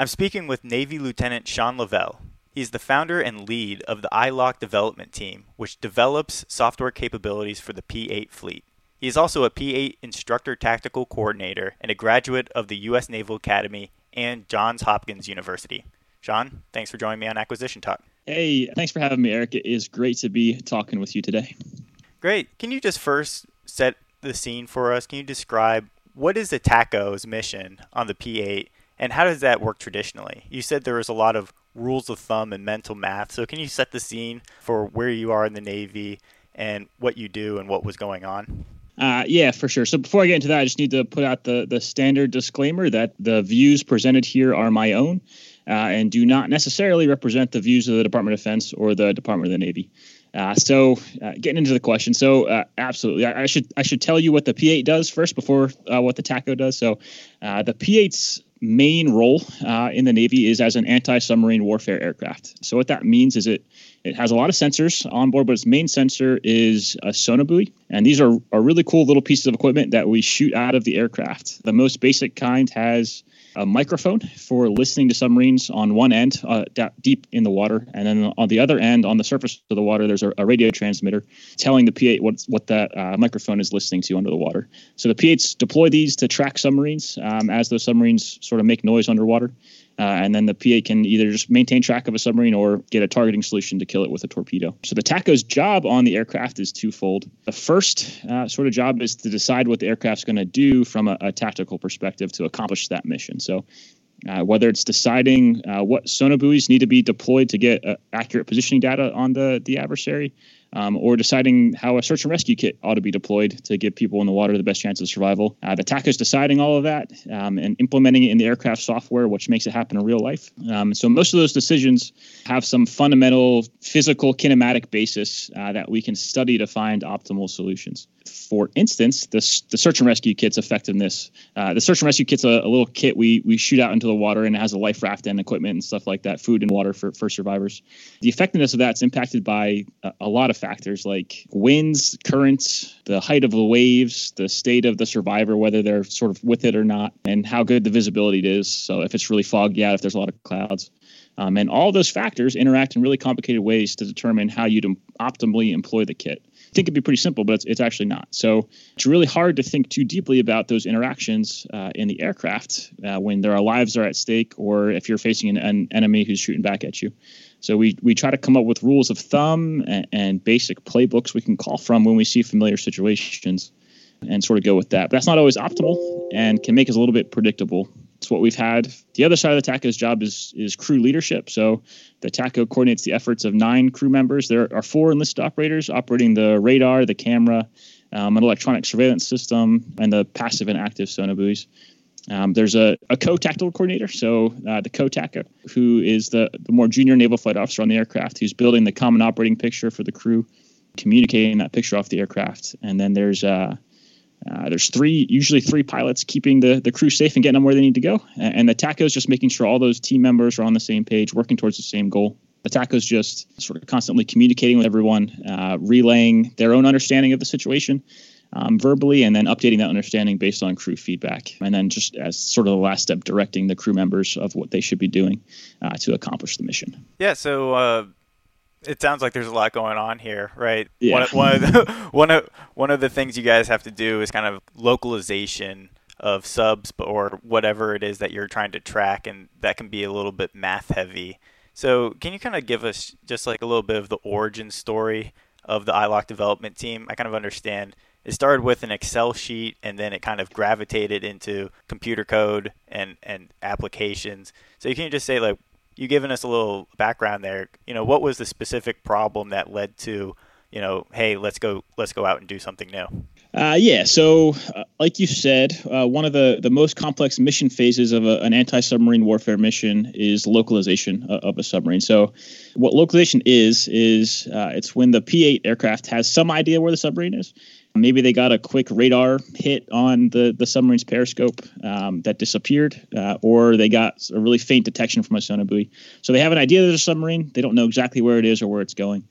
I'm speaking with Navy Lieutenant Sean Lavelle. He's the founder and lead of the iLOC development team, which develops software capabilities for the P 8 fleet. He is also a P 8 instructor tactical coordinator and a graduate of the U.S. Naval Academy and Johns Hopkins University. Sean, thanks for joining me on Acquisition Talk. Hey, thanks for having me, Eric. It is great to be talking with you today. Great. Can you just first set the scene for us? Can you describe what is the TACO's mission on the P 8 and how does that work traditionally? You said there was a lot of rules of thumb and mental math. So can you set the scene for where you are in the Navy and what you do and what was going on? Uh, yeah, for sure. So before I get into that, I just need to put out the the standard disclaimer that the views presented here are my own uh, and do not necessarily represent the views of the Department of Defense or the Department of the Navy. Uh, so, uh, getting into the question, so uh, absolutely, I, I, should I should tell you what the P8 does first before uh, what the TACO does. So, uh, the P8's main role uh, in the Navy is as an anti-submarine warfare aircraft. So what that means is it it has a lot of sensors on board, but its main sensor is a sonobuoy, and these are, are really cool little pieces of equipment that we shoot out of the aircraft. The most basic kind has a microphone for listening to submarines on one end, uh, deep in the water, and then on the other end, on the surface of the water, there's a, a radio transmitter telling the P8 what what that uh, microphone is listening to under the water. So the P8s deploy these to track submarines um, as those submarines sort of make noise underwater. Uh, and then the P8 can either just maintain track of a submarine or get a targeting solution to kill it with a torpedo. So the TACO's job on the aircraft is twofold. The first uh, sort of job is to decide what the aircraft's going to do from a, a, tactical perspective to accomplish that mission. So uh, whether it's deciding uh, what sonobuoys need to be deployed to get uh, accurate positioning data on the, the adversary, um, or deciding how a search and rescue kit ought to be deployed to give people in the water the best chance of survival. Uh, the TACO is deciding all of that um, and implementing it in the aircraft software, which makes it happen in real life. Um, so most of those decisions have some fundamental physical kinematic basis uh, that we can study to find optimal solutions. For instance, the, the search and rescue kit's effectiveness. Uh, the search and rescue kit's a, a, little kit we, we shoot out into the water and it has a life raft and equipment and stuff like that, food and water for, for survivors. The effectiveness of that's impacted by a, a lot of factors like winds, currents, the height of the waves, the state of the survivor, whether they're sort of with it or not, and how good the visibility is. So if it's really foggy out, if there's a lot of clouds. Um, and all those factors interact in really complicated ways to determine how you'd optimally employ the kit. I think it'd be pretty simple, but it's, it's actually not. So it's really hard to think too deeply about those interactions uh, in the aircraft uh, when their lives are at stake or if you're facing an, an enemy who's shooting back at you. So we we try to come up with rules of thumb and, and, basic playbooks we can call from when we see familiar situations, and sort of go with that. But that's not always optimal and can make us a little bit predictable. It's what we've had. The other side of the TACO's job is is crew leadership. So the TACO coordinates the efforts of nine crew members. There are four enlisted operators operating the radar, the camera, um, an electronic surveillance system, and the passive and active sonobuoys. Um, there's a, a co-tactical coordinator, so uh, the co-TACO, who is the, the more junior naval flight officer on the aircraft, who's building the common operating picture for the crew, communicating that picture off the aircraft. And then there's uh, uh, there's three, usually three pilots keeping the, the crew safe and getting them where they need to go. And, and the TACO is just making sure all those team members are on the same page, working towards the same goal. The TACO is just sort of constantly communicating with everyone, uh, relaying their own understanding of the situation, um, verbally and then updating that understanding based on crew feedback. And then just as sort of the last step, directing the crew members of what they should be doing uh, to accomplish the mission. Yeah. So, uh, it sounds like there's a lot going on here, right? Yeah. One, one, of the, one of one of the things you guys have to do is kind of localization of subs or whatever it is that you're trying to track, and that can be a little bit math heavy. So, can you kind of give us just like a little bit of the origin story of the iLOC development team? I kind of understand it started with an Excel sheet and then it kind of gravitated into computer code and, and applications. So you can just say like you given us a little background there, you know, what was the specific problem that led to you know, hey, let's go let's go out and do something new? Uh, yeah, so uh, like you said, uh, one of the, the most complex mission phases of a, an anti submarine warfare mission is localization of, of, a submarine. So, what localization is is uh, it's when the P 8 aircraft has some idea where the submarine is. Maybe they got a quick radar hit on the, the submarine's periscope um, that disappeared, uh, or they got a really faint detection from a sonar buoy. So they have an idea there's a submarine. They don't know exactly where it is or where it's going.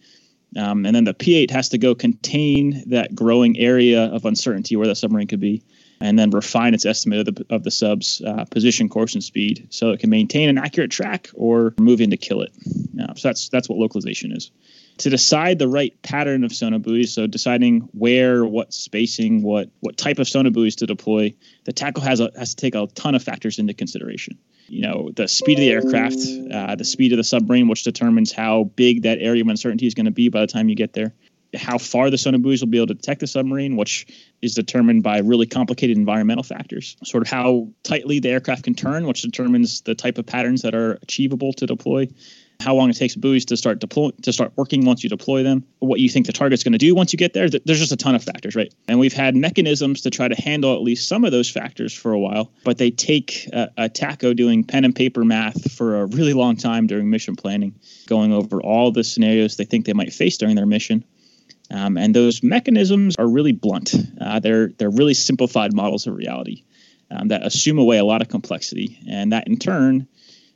Um, and then the P8 has to go contain that growing area of uncertainty where the submarine could be, and then refine its estimate of the, of the sub's uh, position, course, and speed, so it can maintain an accurate track or move in to kill it. Uh, so that's that's what localization is. To decide the right pattern of sonobuoys, so deciding where, what spacing, what what type of sonobuoys to deploy, the TACO has a, has to take a ton of factors into consideration you know the speed of the aircraft, uh, the speed of the submarine, which determines how big that area of uncertainty is going to be by the time you get there. How far the sonobuoys will be able to detect the submarine, which is determined by really complicated environmental factors. Sort of how tightly the aircraft can turn, which determines the type of patterns that are achievable to deploy how long it takes buoys to start deploy to start working once you deploy them, what you think the target's going to do once you get there. There's just a ton of factors, right? And we've had mechanisms to try to handle at least some of those factors for a while, but they take a, a TACO doing pen and paper math for a really long time during mission planning, going over all the scenarios they think they might face during their mission. Um, and those mechanisms are really blunt. Uh, they're they're really simplified models of reality um, that assume away a lot of complexity, and that in turn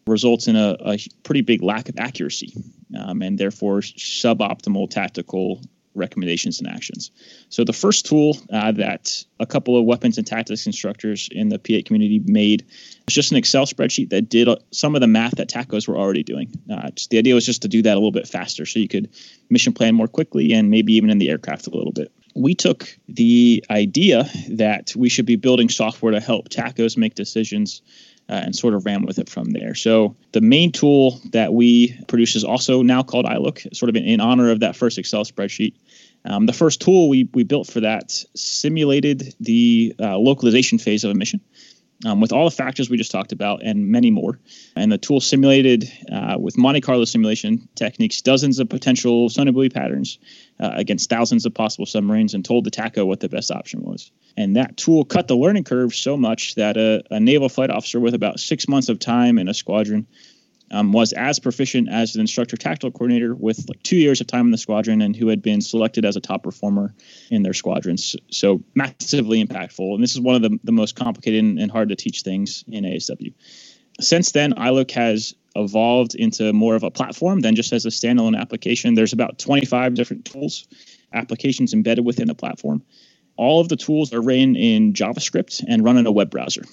results in a, a pretty big lack of accuracy um, and therefore suboptimal tactical recommendations and actions. So the first tool uh, that a couple of weapons and tactics instructors in the P8 community made was just an Excel spreadsheet that did some of the math that TACOs were already doing. Uh, just, the idea was just to do that a little bit faster so you could mission plan more quickly and maybe even in the aircraft a little bit. We took the idea that we should be building software to help TACOs make decisions uh, and sort of ran with it from there. So the main tool that we produce is also now called iLOC, sort of in, in honor of that first Excel spreadsheet. Um, the first tool we, we built for that simulated the uh, localization phase of a mission um, with all the factors we just talked about and many more. And the tool simulated uh, with Monte Carlo simulation techniques dozens of potential sonobuoy patterns uh, against thousands of possible submarines and told the TACO what the best option was. And that tool cut the learning curve so much that a, a naval flight officer with about six months of time in a squadron um, was as proficient as an instructor tactical coordinator with like two years of time in the squadron and who had been selected as a top performer in their squadrons. So massively impactful. And this is one of the, the most complicated and hard to teach things in ASW. Since then, iLOC has evolved into more of a platform than just as a standalone application. There's about 25 different tools, applications embedded within the platform. All of the tools are written in JavaScript and run in a web browser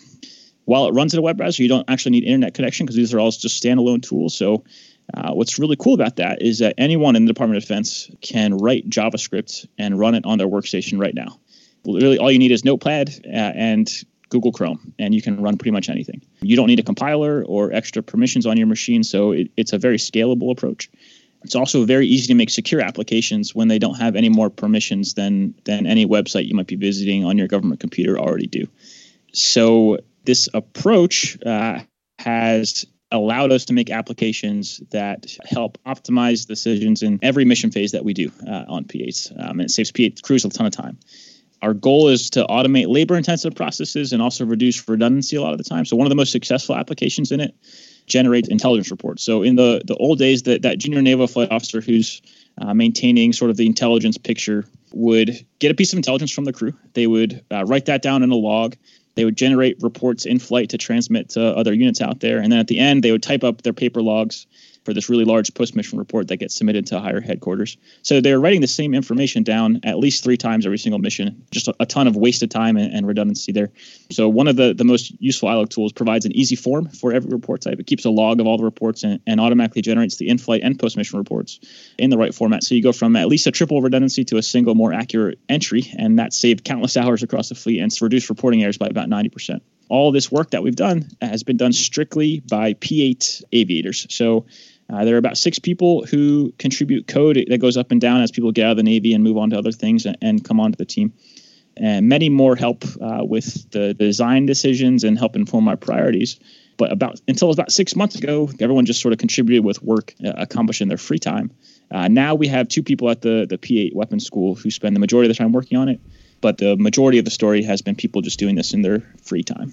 while it runs in a web browser, you don't actually need internet connection because these are all just standalone tools. So uh, what's really cool about that is that anyone in the Department of Defense can write JavaScript and run it on their workstation right now. Really, all you need is Notepad uh, and Google Chrome, and you can run pretty much anything. You don't need a compiler or extra permissions on your machine, so it, it's a very scalable approach. It's also very easy to make secure applications when they don't have any more permissions than than any website you might be visiting on your government computer already do. So this approach uh, has allowed us to make applications that help optimize decisions in every mission phase that we do uh, on P8s. Um, and it saves P8 crews a ton of time. Our goal is to automate labor intensive processes and also reduce redundancy a lot of the time. So, one of the most successful applications in it generates intelligence reports. So, in the, the old days, that, that junior naval flight officer who's uh, maintaining sort of the intelligence picture would get a piece of intelligence from the crew. They would uh, write that down in a log. They would generate reports in flight to transmit to other units out there. And then at the end, they would type up their paper logs for this really large post mission report that gets submitted to higher headquarters. So they're writing the same information down at least three times every single mission. Just a, a ton of wasted time and, and, redundancy there. So one of the, the most useful iLOC tools provides an easy form for every report type. It keeps a log of all the reports and, and automatically generates the in-flight and post-mission reports in the right format. So you go from at least a triple redundancy to a single more accurate entry, and that saved countless hours across the fleet and reduced reporting errors by about 90% all this work that we've done has been done strictly by P8 aviators. So uh, there are about six people who contribute code that goes up and down as people get out of the Navy and move on to other things and, and come onto the team. And many more help uh, with the, design decisions and help inform our priorities. But about until about six months ago, everyone just sort of contributed with work uh, accomplished in their free time. Uh, now we have two people at the the P8 weapons school who spend the majority of the time working on it, but the majority of the story has been people just doing this in their free time.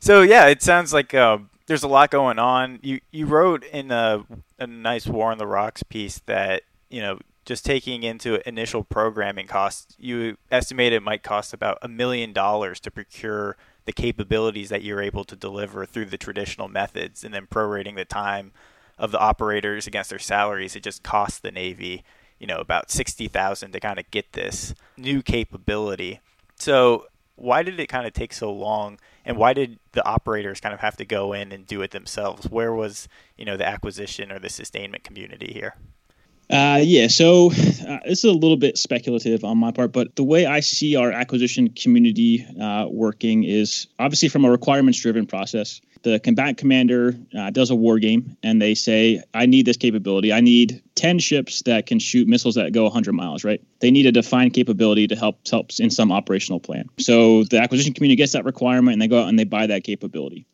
So yeah, it sounds like uh, there's a lot going on. You you wrote in a, a nice War on the Rocks piece that you know just taking into initial programming costs, you estimate it might cost about a million dollars to procure the capabilities that you're able to deliver through the traditional methods, and then prorating the time of the operators against their salaries, it just costs the Navy, you know, about sixty thousand to kind of get this new capability. So why did it kind of take so long, and why did the operators kind of have to go in and do it themselves? Where was you know the acquisition or the sustainment community here? Uh, yeah, so uh, this is a little bit speculative on my part, but the way I see our acquisition community uh, working is obviously from a requirements driven process. The combatant commander uh, does a war game and they say, I need this capability. I need 10 ships that can shoot missiles that go 100 miles, right? They need a defined capability to help, help in some operational plan. So the acquisition community gets that requirement and they go out and they buy that capability.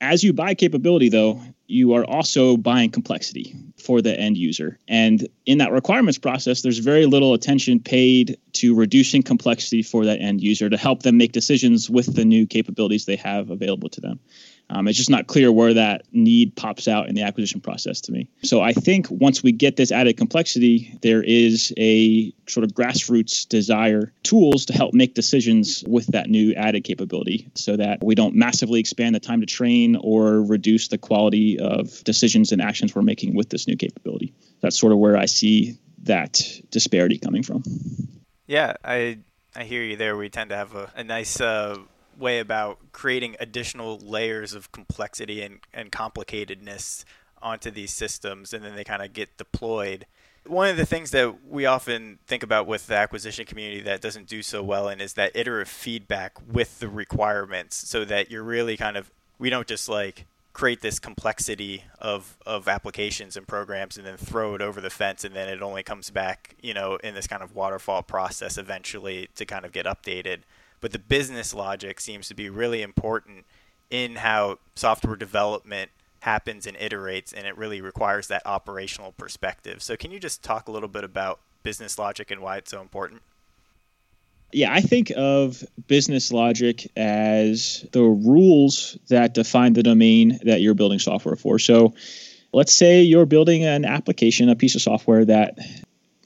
As you buy capability, though, you are also buying complexity for the end user. And in that requirements process, there's very little attention paid to reducing complexity for that end user to help them make decisions with the new capabilities they have available to them. Um, it's just not clear where that need pops out in the acquisition process to me. So I think once we get this added complexity, there is a sort of grassroots desire tools to help make decisions with that new added capability so that we don't massively expand the time to train or reduce the quality of decisions and actions we're making with this new capability. That's sort of where I see that disparity coming from. Yeah, I I hear you there. We tend to have a, a nice uh, way about creating additional layers of complexity and, and complicatedness onto these systems, and then they kind of get deployed. One of the things that we often think about with the acquisition community that doesn't do so well in is that iterative feedback with the requirements, so that you're really kind of we don't just like create this complexity of, of applications and programs and then throw it over the fence and then it only comes back you know in this kind of waterfall process eventually to kind of get updated but the business logic seems to be really important in how software development happens and iterates, and it really requires that operational perspective. So, can you just talk a little bit about business logic and why it's so important? Yeah, I think of business logic as the rules that define the domain that you're building software for. So, let's say you're building an application, a piece of software that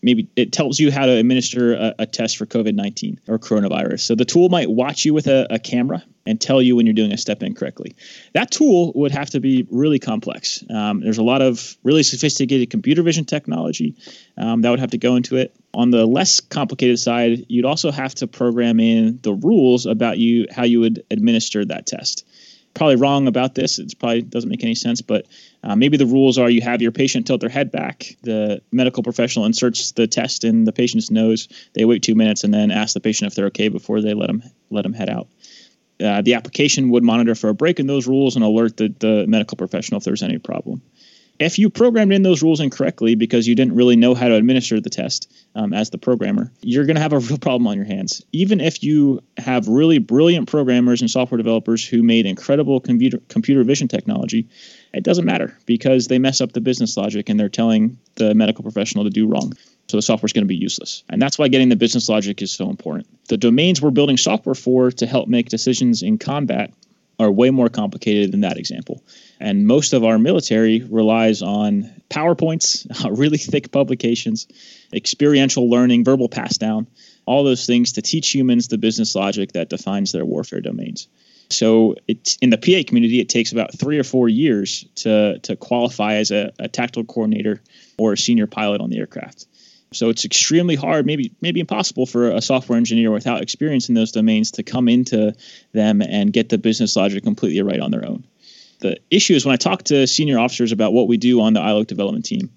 maybe it tells you how to administer a, a test for COVID 19 or coronavirus. So the tool might watch you with a, a, camera and tell you when you're doing a step incorrectly. That tool would have to be really complex. Um, there's a lot of really sophisticated computer vision technology um, that would have to go into it. On the less complicated side, you'd also have to program in the rules about you how you would administer that test probably wrong about this. It probably doesn't make any sense, but uh, maybe the rules are you have your patient tilt their head back. The medical professional inserts the test in the patient's nose. They wait two minutes and then ask the patient if they're okay before they let them let them head out. Uh, the application would monitor for a break in those rules and alert the, the medical professional if there's any problem if you programmed in those rules incorrectly because you didn't really know how to administer the test um, as the programmer, you're going to have a real problem on your hands. Even if you have really brilliant programmers and software developers who made incredible computer computer vision technology, it doesn't matter because they mess up the business logic and they're telling the medical professional to do wrong. So the software is going to be useless. And that's why getting the business logic is so important. The domains we're building software for to help make decisions in combat are way more complicated than that example. And most of our military relies on PowerPoints, really thick publications, experiential learning, verbal pass down, all those things to teach humans the business logic that defines their warfare domains. So it, in the P8 community, it takes about three or four years to, to qualify as a, a tactical coordinator or a senior pilot on the aircraft. So it's extremely hard, maybe maybe impossible for a software engineer without experience in those domains to come into them and get the business logic completely right on their own. The issue is when I talk to senior officers about what we do on the ILOC development team,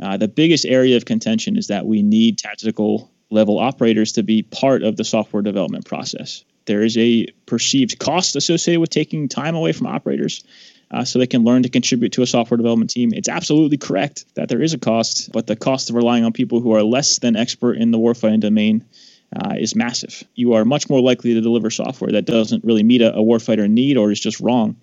uh, the biggest area of contention is that we need tactical level operators to be part of the software development process. There is a perceived cost associated with taking time away from operators uh, so they can learn to contribute to a software development team. It's absolutely correct that there is a cost, but the cost of relying on people who are less than expert in the warfighting domain uh, is massive. You are much more likely to deliver software that doesn't really meet a, a warfighter need or is just wrong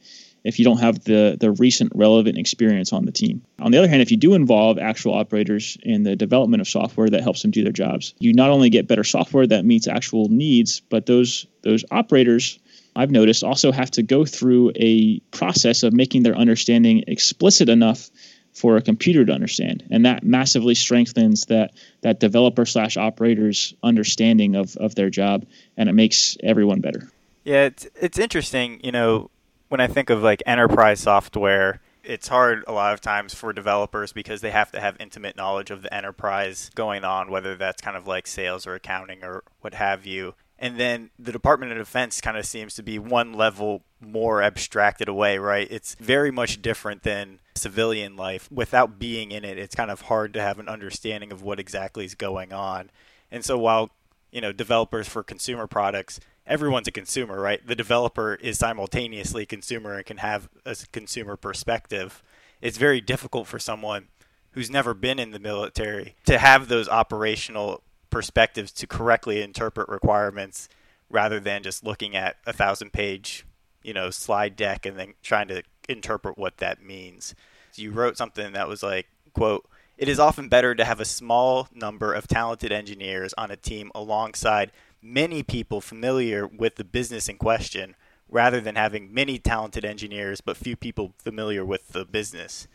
if you don't have the the recent relevant experience on the team. On the other hand, if you do involve actual operators in the development of software that helps them do their jobs, you not only get better software that meets actual needs, but those those operators I've noticed also have to go through a process of making their understanding explicit enough for a computer to understand and that massively strengthens that that developer slash operators understanding of, of their job and it makes everyone better yeah it's, it's interesting you know when I think of like enterprise software, it's hard a lot of times for developers because they have to have intimate knowledge of the enterprise going on, whether that's kind of like sales or accounting or what have you. And then the Department of Defense kind of seems to be one level more abstracted away, right? It's very much different than civilian life. Without being in it, it's kind of hard to have an understanding of what exactly is going on. And so while, you know, developers for consumer products everyone's a consumer, right? The developer is simultaneously a consumer and can have a consumer perspective. It's very difficult for someone who's never been in the military to have those operational perspectives to correctly interpret requirements rather than just looking at a thousand page, you know, slide deck and then trying to interpret what that means. You wrote something that was like, quote, it is often better to have a small number of talented engineers on a team alongside many people familiar with the business in question rather than having many talented engineers but few people familiar with the business.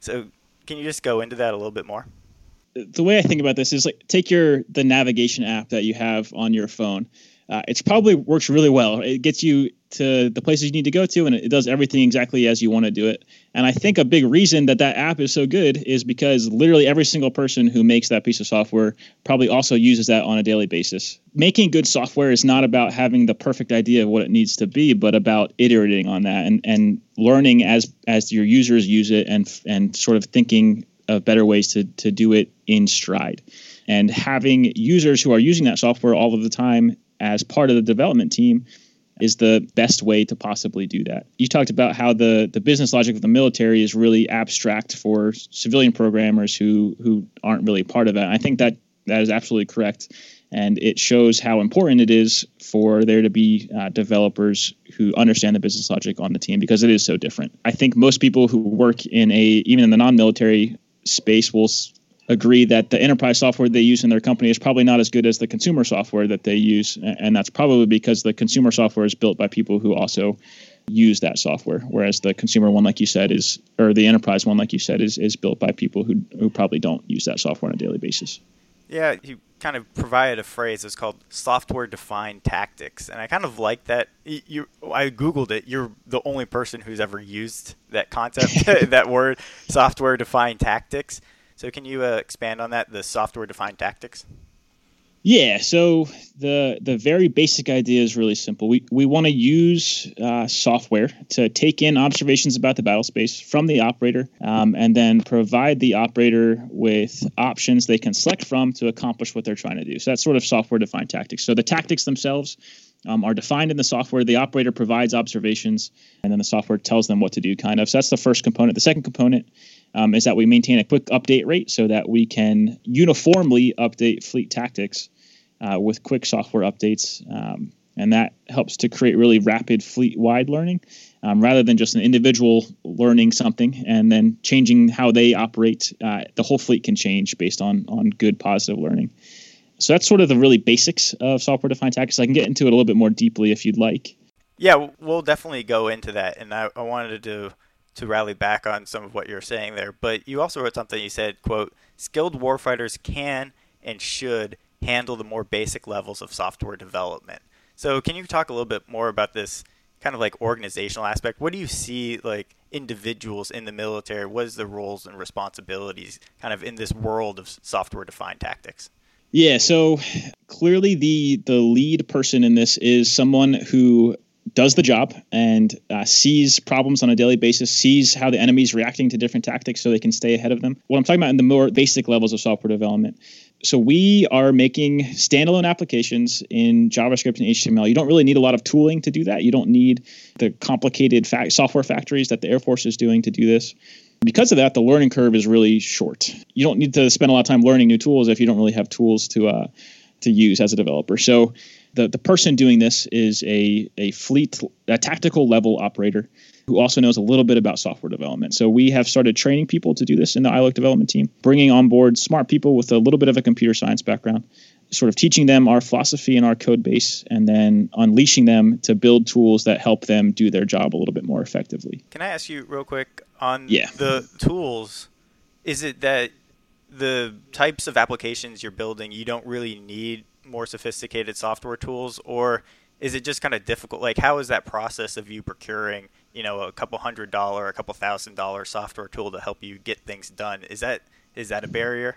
So, can you just go into that a little bit more? The way I think about this is like take your the navigation app that you have on your phone. Uh, it's probably works really well. It gets you to the places you need to go to, and it does everything exactly as you want to do it. And I think a big reason that that app is so good is because literally every single person who makes that piece of software probably also uses that on a daily basis. Making good software is not about having the perfect idea of what it needs to be, but about iterating on that and, and learning as as your users use it and and sort of thinking of better ways to to do it in stride. And having users who are using that software all of the time as part of the development team is the best way to possibly do that. You talked about how the the business logic of the military is really abstract for civilian programmers who who aren't really part of it. I think that that is absolutely correct, and it shows how important it is for there to be uh, developers who understand the business logic on the team because it is so different. I think most people who work in a even in the non-military space will agree that the enterprise software they use in their company is probably not as good as the consumer software that they use. And that's probably because the consumer software is built by people who also use that software. Whereas the consumer one, like you said, is, or the enterprise one, like you said, is, is built by people who, who probably don't use that software on a daily basis. Yeah, you kind of provided a phrase. It's called software-defined tactics, and I kind of like that. You, I googled it. You're the only person who's ever used that concept, that word, software-defined tactics. So can you uh, expand on that, the software-defined tactics? Yeah, so the the very basic idea is really simple. We we want to use uh, software to take in observations about the battle space from the operator, um, and then provide the operator with options they can select from to accomplish what they're trying to do. So that's sort of software-defined tactics. So the tactics themselves um, are defined in the software. The operator provides observations, and then the software tells them what to do. Kind of. So that's the first component. The second component um, is that we maintain a quick update rate so that we can uniformly update fleet tactics uh, with quick software updates. Um, and that helps to create really rapid fleet wide learning um, rather than just an individual learning something and then changing how they operate. Uh, the whole fleet can change based on, on good positive learning. So that's sort of the really basics of software defined tactics. I can get into it a little bit more deeply if you'd like. Yeah, we'll definitely go into that. And I, I wanted to to rally back on some of what you're saying there. But you also wrote something. You said, "quote Skilled warfighters can and should handle the more basic levels of software development." So, can you talk a little bit more about this kind of like organizational aspect? What do you see like individuals in the military? What is the roles and responsibilities kind of in this world of software defined tactics? Yeah, so clearly the the lead person in this is someone who does the job and uh, sees problems on a daily basis, sees how the enemy is reacting to different tactics so they can stay ahead of them. What I'm talking about in the more basic levels of software development. So we are making standalone applications in JavaScript and HTML. You don't really need a lot of tooling to do that. You don't need the complicated fa- software factories that the Air Force is doing to do this. Because of that, the learning curve is really short. You don't need to spend a lot of time learning new tools if you don't really have tools to uh, to use as a developer. So The, the person doing this is a, a fleet, a tactical level operator who also knows a little bit about software development. So we have started training people to do this in the iLOC development team, bringing on board smart people with a little bit of a computer science background, sort of teaching them our philosophy and our code base, and then unleashing them to build tools that help them do their job a little bit more effectively. Can I ask you real quick on yeah. the tools? Is it that the types of applications you're building, you don't really need more sophisticated software tools, or is it just kind of difficult? Like, how is that process of you procuring, you know, a couple hundred dollar, a couple thousand dollar software tool to help you get things done? Is that is that a barrier?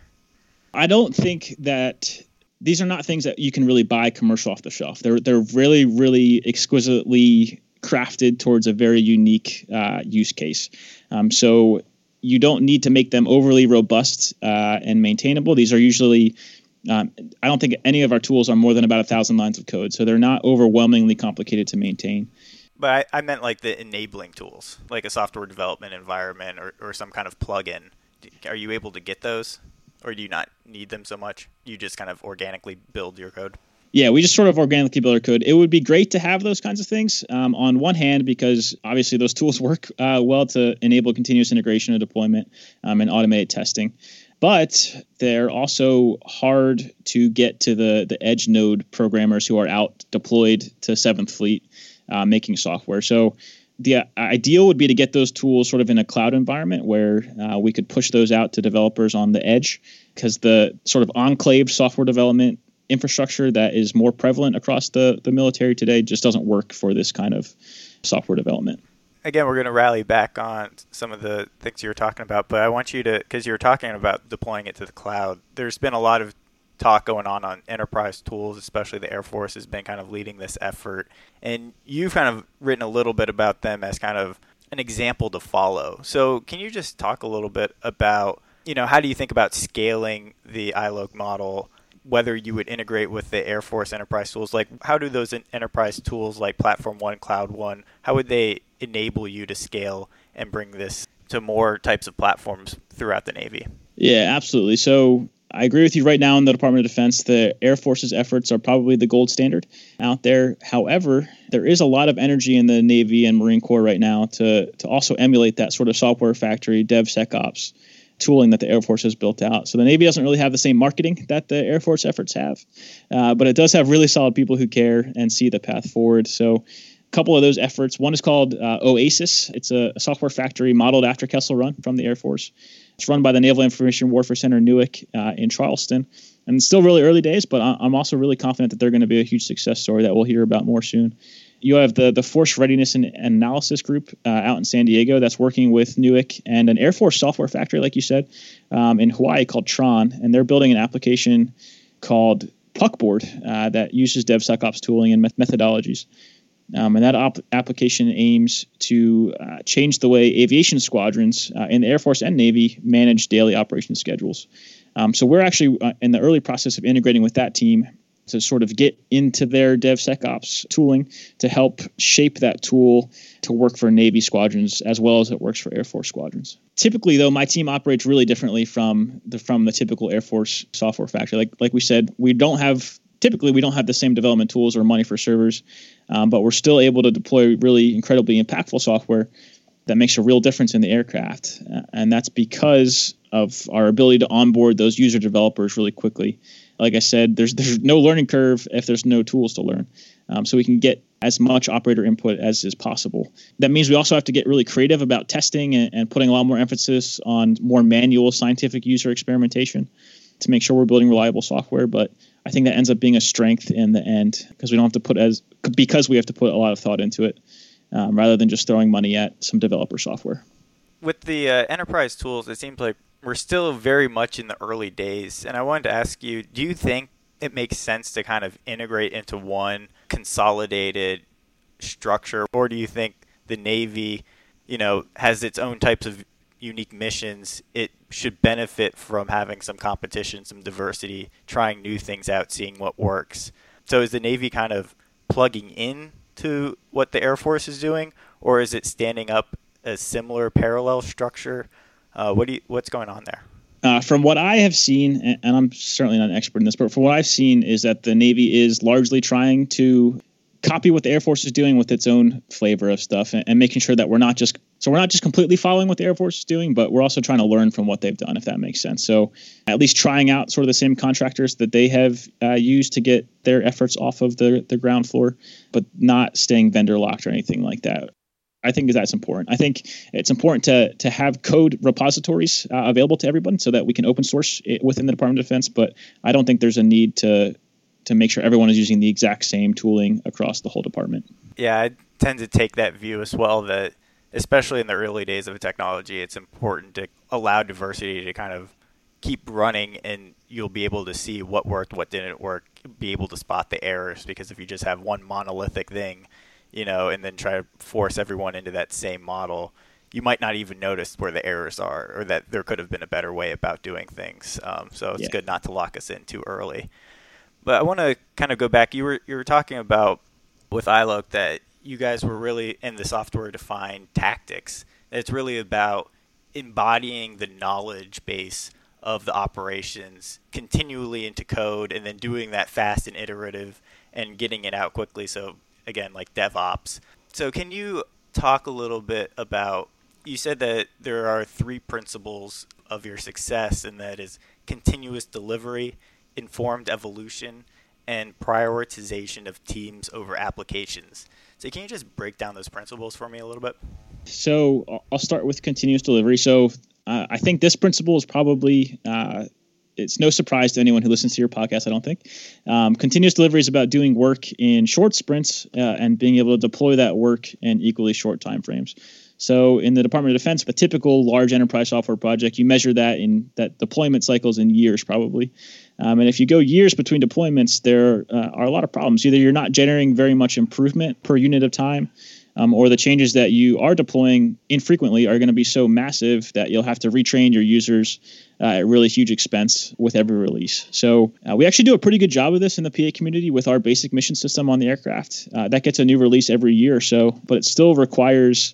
I don't think that these are not things that you can really buy commercial off the shelf. They're they're really really exquisitely crafted towards a very unique uh, use case. Um, so you don't need to make them overly robust uh, and maintainable. These are usually um, I don't think any of our tools are more than about a thousand lines of code, so they're not overwhelmingly complicated to maintain. But I, I meant like the enabling tools, like a software development environment or, or some kind of plugin. Are you able to get those, or do you not need them so much? You just kind of organically build your code yeah, we just sort of organically build our code. It would be great to have those kinds of things um, on one hand because obviously those tools work uh, well to enable continuous integration and deployment um, and automated testing. But they're also hard to get to the the edge node programmers who are out deployed to Seventh Fleet uh, making software. So the ideal would be to get those tools sort of in a cloud environment where uh, we could push those out to developers on the edge because the sort of enclave software development infrastructure that is more prevalent across the, the military today just doesn't work for this kind of software development. Again, we're going to rally back on some of the things you were talking about, but I want you to, because you were talking about deploying it to the cloud, there's been a lot of talk going on on enterprise tools, especially the Air Force has been kind of leading this effort. And you've kind of written a little bit about them as kind of an example to follow. So, can you just talk a little bit about, you know, how do you think about scaling the iLOC model whether you would integrate with the Air Force enterprise tools. Like, how do those enterprise tools like Platform One, Cloud One, how would they enable you to scale and bring this to more types of platforms throughout the Navy? Yeah, absolutely. So I agree with you right now in the Department of Defense. The Air Force's efforts are probably the gold standard out there. However, there is a lot of energy in the Navy and Marine Corps right now to, to also emulate that sort of software factory, DevSecOps tooling that the Air Force has built out. So the Navy doesn't really have the same marketing that the Air Force efforts have, uh, but it does have really solid people who care and see the path forward. So a couple of those efforts. One is called uh, OASIS. It's a, a, software factory modeled after Kessel Run from the Air Force. It's run by the Naval Information Warfare Center NIWC uh, in Charleston. And it's still really early days, but I'm also really confident that they're going to be a huge success story that we'll hear about more soon you have the the Force Readiness and Analysis Group uh, out in San Diego that's working with NIWC and an Air Force software factory, like you said, um, in Hawaii called Tron, and they're building an application called Puckboard uh, that uses DevSecOps tooling and methodologies. Um, and that op- application aims to uh, change the way aviation squadrons uh, in the Air Force and Navy manage daily operation schedules. Um, so we're actually uh, in the early process of integrating with that team to sort of get into their DevSecOps tooling to help shape that tool to work for Navy squadrons as well as it works for Air Force squadrons. Typically, though, my team operates really differently from the from the typical Air Force software factory. Like like we said, we don't have typically we don't have the same development tools or money for servers, um, but we're still able to deploy really incredibly impactful software that makes a real difference in the aircraft, uh, and that's because of our ability to onboard those user developers really quickly like I said, there's there's no learning curve if there's no tools to learn. Um, so we can get as much operator input as is possible. That means we also have to get really creative about testing and, and putting a lot more emphasis on more manual scientific user experimentation to make sure we're building reliable software. But I think that ends up being a strength in the end because we don't have to put as because we have to put a lot of thought into it um, rather than just throwing money at some developer software. With the uh, enterprise tools, it seems like we're still very much in the early days. And I wanted to ask you do you think it makes sense to kind of integrate into one consolidated structure? Or do you think the Navy, you know, has its own types of unique missions? It should benefit from having some competition, some diversity, trying new things out, seeing what works. So is the Navy kind of plugging in to what the Air Force is doing, or is it standing up a similar parallel structure uh, what do you, what's going on there? Uh, from what I have seen, and, I'm certainly not an expert in this, but from what I've seen, is that the Navy is largely trying to copy what the Air Force is doing with its own flavor of stuff and, and, making sure that we're not just so we're not just completely following what the Air Force is doing, but we're also trying to learn from what they've done, if that makes sense. So at least trying out sort of the same contractors that they have uh, used to get their efforts off of the the ground floor, but not staying vendor locked or anything like that. I think that's important. I think it's important to to have code repositories uh, available to everyone so that we can open source it within the Department of Defense. But I don't think there's a need to to make sure everyone is using the exact same tooling across the whole department. Yeah, I tend to take that view as well. That especially in the early days of technology, it's important to allow diversity to kind of keep running, and you'll be able to see what worked, what didn't work, be able to spot the errors. Because if you just have one monolithic thing you know, and then try to force everyone into that same model, you might not even notice where the errors are or that there could have been a better way about doing things. Um, so it's yeah. good not to lock us in too early. But I want to kind of go back. You were you were talking about with iLoc that you guys were really in the software defined tactics. It's really about embodying the knowledge base of the operations continually into code and then doing that fast and iterative and getting it out quickly so again like DevOps. So can you talk a little bit about you said that there are three principles of your success and that is continuous delivery, informed evolution, and prioritization of teams over applications. So can you just break down those principles for me a little bit? So I'll start with continuous delivery. So uh, I think this principle is probably uh, it's no surprise to anyone who listens to your podcast, I don't think. Um, continuous delivery is about doing work in short sprints uh, and being able to deploy that work in equally short time frames. So, in the Department of Defense, a typical large enterprise software project, you measure that in that deployment cycles in years, probably. Um, and if you go years between deployments, there uh, are a lot of problems. Either you're not generating very much improvement per unit of time, um, or the changes that you are deploying infrequently are going to be so massive that you'll have to retrain your users uh, at really huge expense with every release. So uh, we actually do a pretty good job of this in the P8 community with our basic mission system on the aircraft. Uh, that gets a new release every year or so, but it still requires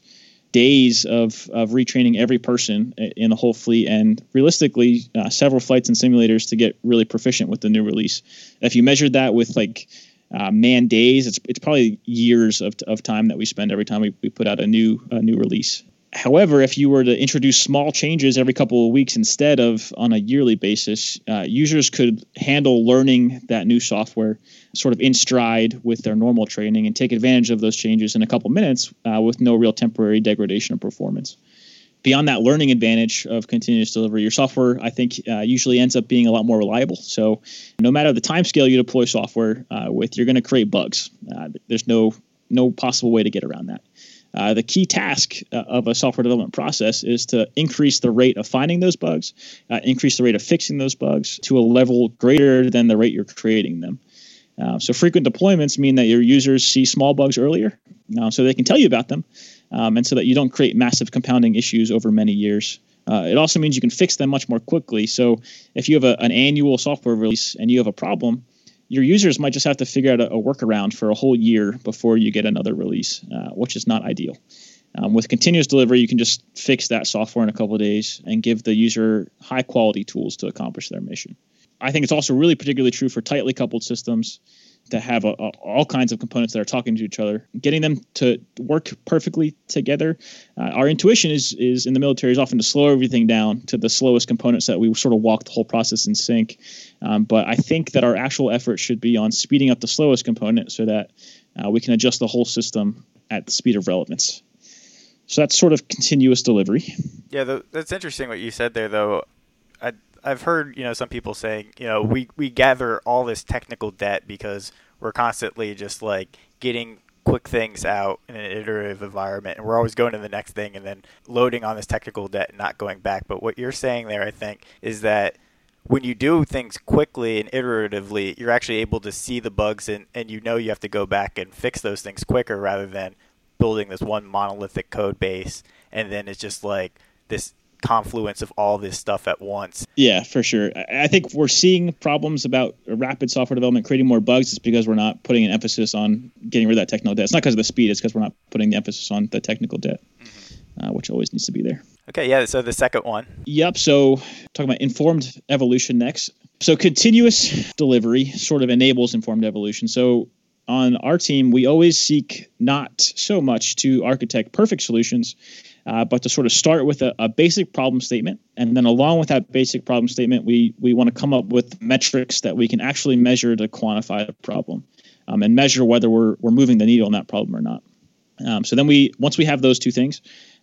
days of, of retraining every person in the whole fleet and realistically uh, several flights and simulators to get really proficient with the new release. If you measured that with like uh, man days. It's it's probably years of, of time that we spend every time we, we put out a new a new release. However, if you were to introduce small changes every couple of weeks instead of on a yearly basis, uh, users could handle learning that new software sort of in stride with their normal training and take advantage of those changes in a couple minutes uh, with no real temporary degradation of performance beyond that learning advantage of continuous delivery, your software, I think, uh, usually ends up being a lot more reliable. So, no matter the time scale you deploy software uh, with, you're going to create bugs. Uh, there's no no possible way to get around that. Uh, the key task uh, of a software development process is to increase the rate of finding those bugs, uh, increase the rate of fixing those bugs to a level greater than the rate you're creating them. so, frequent deployments mean that your users see small bugs earlier, so they can tell you about them um, and so that you don't create massive compounding issues over many years. Uh, it also means you can fix them much more quickly. So if you have a, an annual software release and you have a problem, your users might just have to figure out a, a workaround for a whole year before you get another release, uh, which is not ideal. Um, with continuous delivery, you can just fix that software in a couple of days and give the user high quality tools to accomplish their mission. I think it's also really particularly true for tightly coupled systems to have a, a, all kinds of components that are talking to each other, getting them to work perfectly together. Uh, our intuition is is in the military is often to slow everything down to the slowest components that we sort of walk the whole process in sync. Um, but I think that our actual effort should be on speeding up the slowest component so that uh, we can adjust the whole system at the speed of relevance. So that's sort of continuous delivery. Yeah, that's interesting what you said there, though. I I've heard you know some people saying you know we we gather all this technical debt because we're constantly just like getting quick things out in an iterative environment and we're always going to the next thing and then loading on this technical debt and not going back. But what you're saying there i think is that when you do things quickly and iteratively you're actually able to see the bugs and, and you know you have to go back and fix those things quicker rather than building this one monolithic code base. And then it's just like this confluence of all this stuff at once. Yeah, for sure. I think we're seeing problems about rapid software development creating more bugs. It's because we're not putting an emphasis on getting rid of that technical debt. It's not because of the speed. It's because we're not putting the emphasis on the technical debt, mm-hmm. uh, which always needs to be there. Okay, yeah. So the second one. Yep. So talking about informed evolution next. So continuous delivery sort of enables informed evolution. So on our team, we always seek not so much to architect perfect solutions, uh, but to sort of start with a, a, basic problem statement, and then along with that basic problem statement, we we want to come up with metrics that we can actually measure to quantify the problem, um, and measure whether we're we're moving the needle on that problem or not. Um, so then we once we have those two things,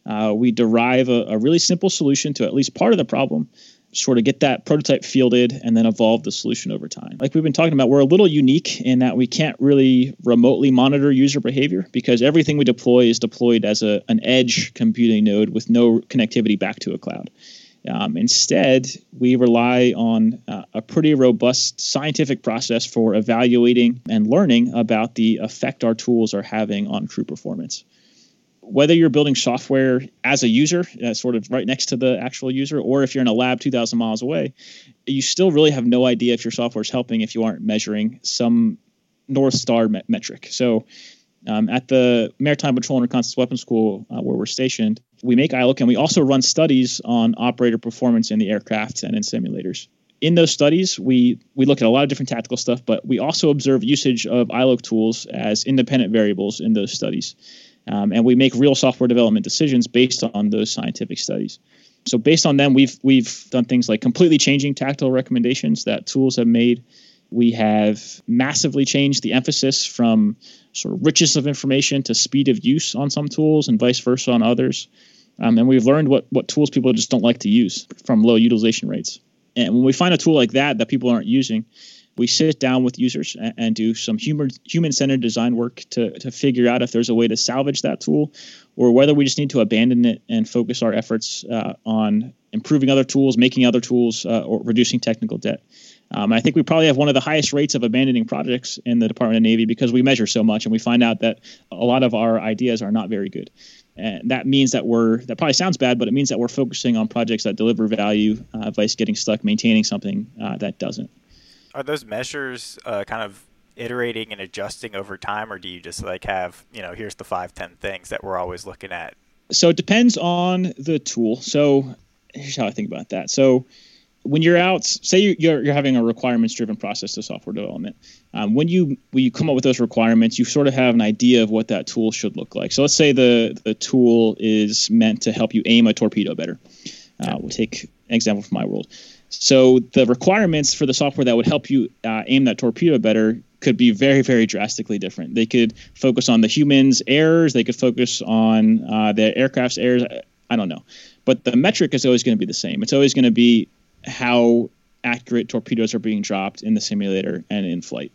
uh, we derive a, a really simple solution to at least part of the problem sort of get that prototype fielded and then evolve the solution over time. Like we've been talking about, we're a little unique in that we can't really remotely monitor user behavior because everything we deploy is deployed as a, an edge computing node with no connectivity back to a cloud. Um, instead, we rely on uh, a pretty robust scientific process for evaluating and learning about the effect our tools are having on crew performance whether you're building software as a user, uh, sort of right next to the actual user, or if you're in a lab 2,000 miles away, you still really have no idea if your software is helping if you aren't measuring some North Star met- metric. So, um, at the Maritime Patrol and Reconnaissance Weapons School, uh, where we're stationed, we make iLOC and we also run studies on operator performance in the aircraft and in simulators. In those studies, we we look at a lot of different tactical stuff, but we also observe usage of iLOC tools as independent variables in those studies. Um, and we make real software development decisions based on those scientific studies. So based on them, we've we've done things like completely changing tactile recommendations that tools have made. We have massively changed the emphasis from sort of richness of information to speed of use on some tools and vice versa on others. Um, and we've learned what what tools people just don't like to use from low utilization rates. And when we find a tool like that that people aren't using, we sit down with users and, and do some human human centered design work to to figure out if there's a way to salvage that tool, or whether we just need to abandon it and focus our efforts uh, on improving other tools, making other tools, uh, or reducing technical debt. Um, I think we probably have one of the highest rates of abandoning projects in the Department of Navy because we measure so much and we find out that a lot of our ideas are not very good. And that means that we're, that probably sounds bad, but it means that we're focusing on projects that deliver value, uh, vice getting stuck maintaining something uh, that doesn't are those measures uh, kind of iterating and adjusting over time, or do you just like have you know here's the five ten things that we're always looking at? So it depends on the tool. So here's how I think about that. So when you're out, say you're, you're having a requirements driven process to software development. Um, when you when you come up with those requirements, you sort of have an idea of what that tool should look like. So let's say the the tool is meant to help you aim a torpedo better. Uh, we'll take an example from my world. So the requirements for the software that would help you uh, aim that torpedo better could be very, very drastically different. They could focus on the human's errors. They could focus on uh, the aircraft's errors. I don't know, but the metric is always going to be the same. It's always going to be how accurate torpedoes are being dropped in the simulator and in flight.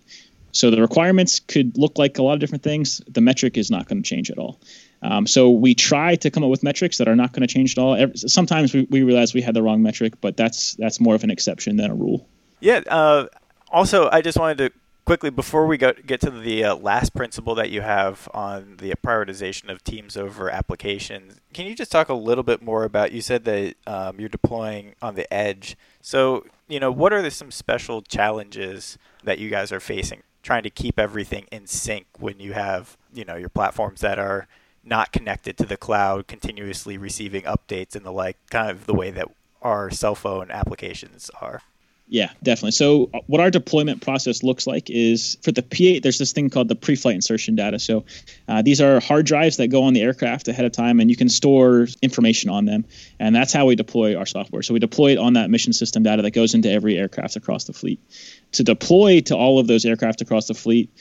So the requirements could look like a lot of different things. The metric is not going to change at all. Um, so we try to come up with metrics that are not going to change at all. Sometimes we, we realize we had the wrong metric, but that's that's more of an exception than a rule. Yeah. Uh, also, I just wanted to quickly before we go, get to the uh, last principle that you have on the prioritization of teams over applications can you just talk a little bit more about you said that um, you're deploying on the edge so you know what are the, some special challenges that you guys are facing trying to keep everything in sync when you have you know your platforms that are not connected to the cloud, continuously receiving updates and the like, kind of the way that our cell phone applications are. Yeah, definitely. So, uh, what our deployment process looks like is for the P8, there's this thing called the pre flight insertion data. So, uh, these are hard drives that go on the aircraft ahead of time, and you can store information on them. And that's how we deploy our software. So, we deploy it on that mission system data that goes into every aircraft across the fleet. To deploy to all of those aircraft across the fleet,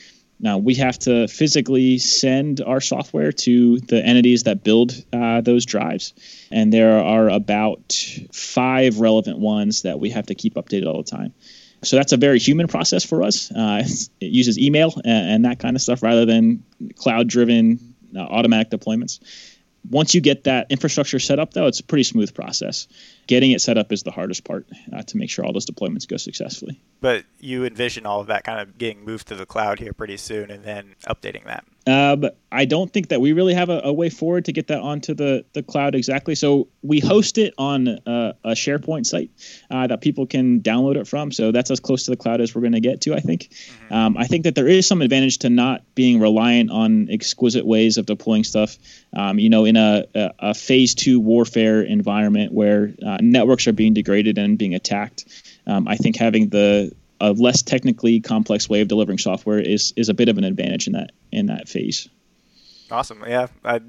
now we have to physically send our software to the entities that build uh, those drives, and there are about five relevant ones that we have to keep updated all the time. So that's a very human process for us. Uh, it uses email and, and, that kind of stuff rather than cloud-driven uh, automatic deployments. Once you get that infrastructure set up, though, it's a pretty smooth process. Getting it set up is the hardest part uh, to make sure all those deployments go successfully. But you envision all of that kind of getting moved to the cloud here pretty soon and then updating that. Um, I don't think that we really have a, a, way forward to get that onto the, the cloud exactly. So we host it on a, a SharePoint site uh, that people can download it from. So that's as close to the cloud as we're going to get to, I think. Mm-hmm. Um, I think that there is some advantage to not being reliant on exquisite ways of deploying stuff. Um, you know, in a, a, phase two warfare environment where uh, networks are being degraded and being attacked, um, I think having the a less technically complex way of delivering software is is a bit of an advantage in that in that phase. Awesome. Yeah, I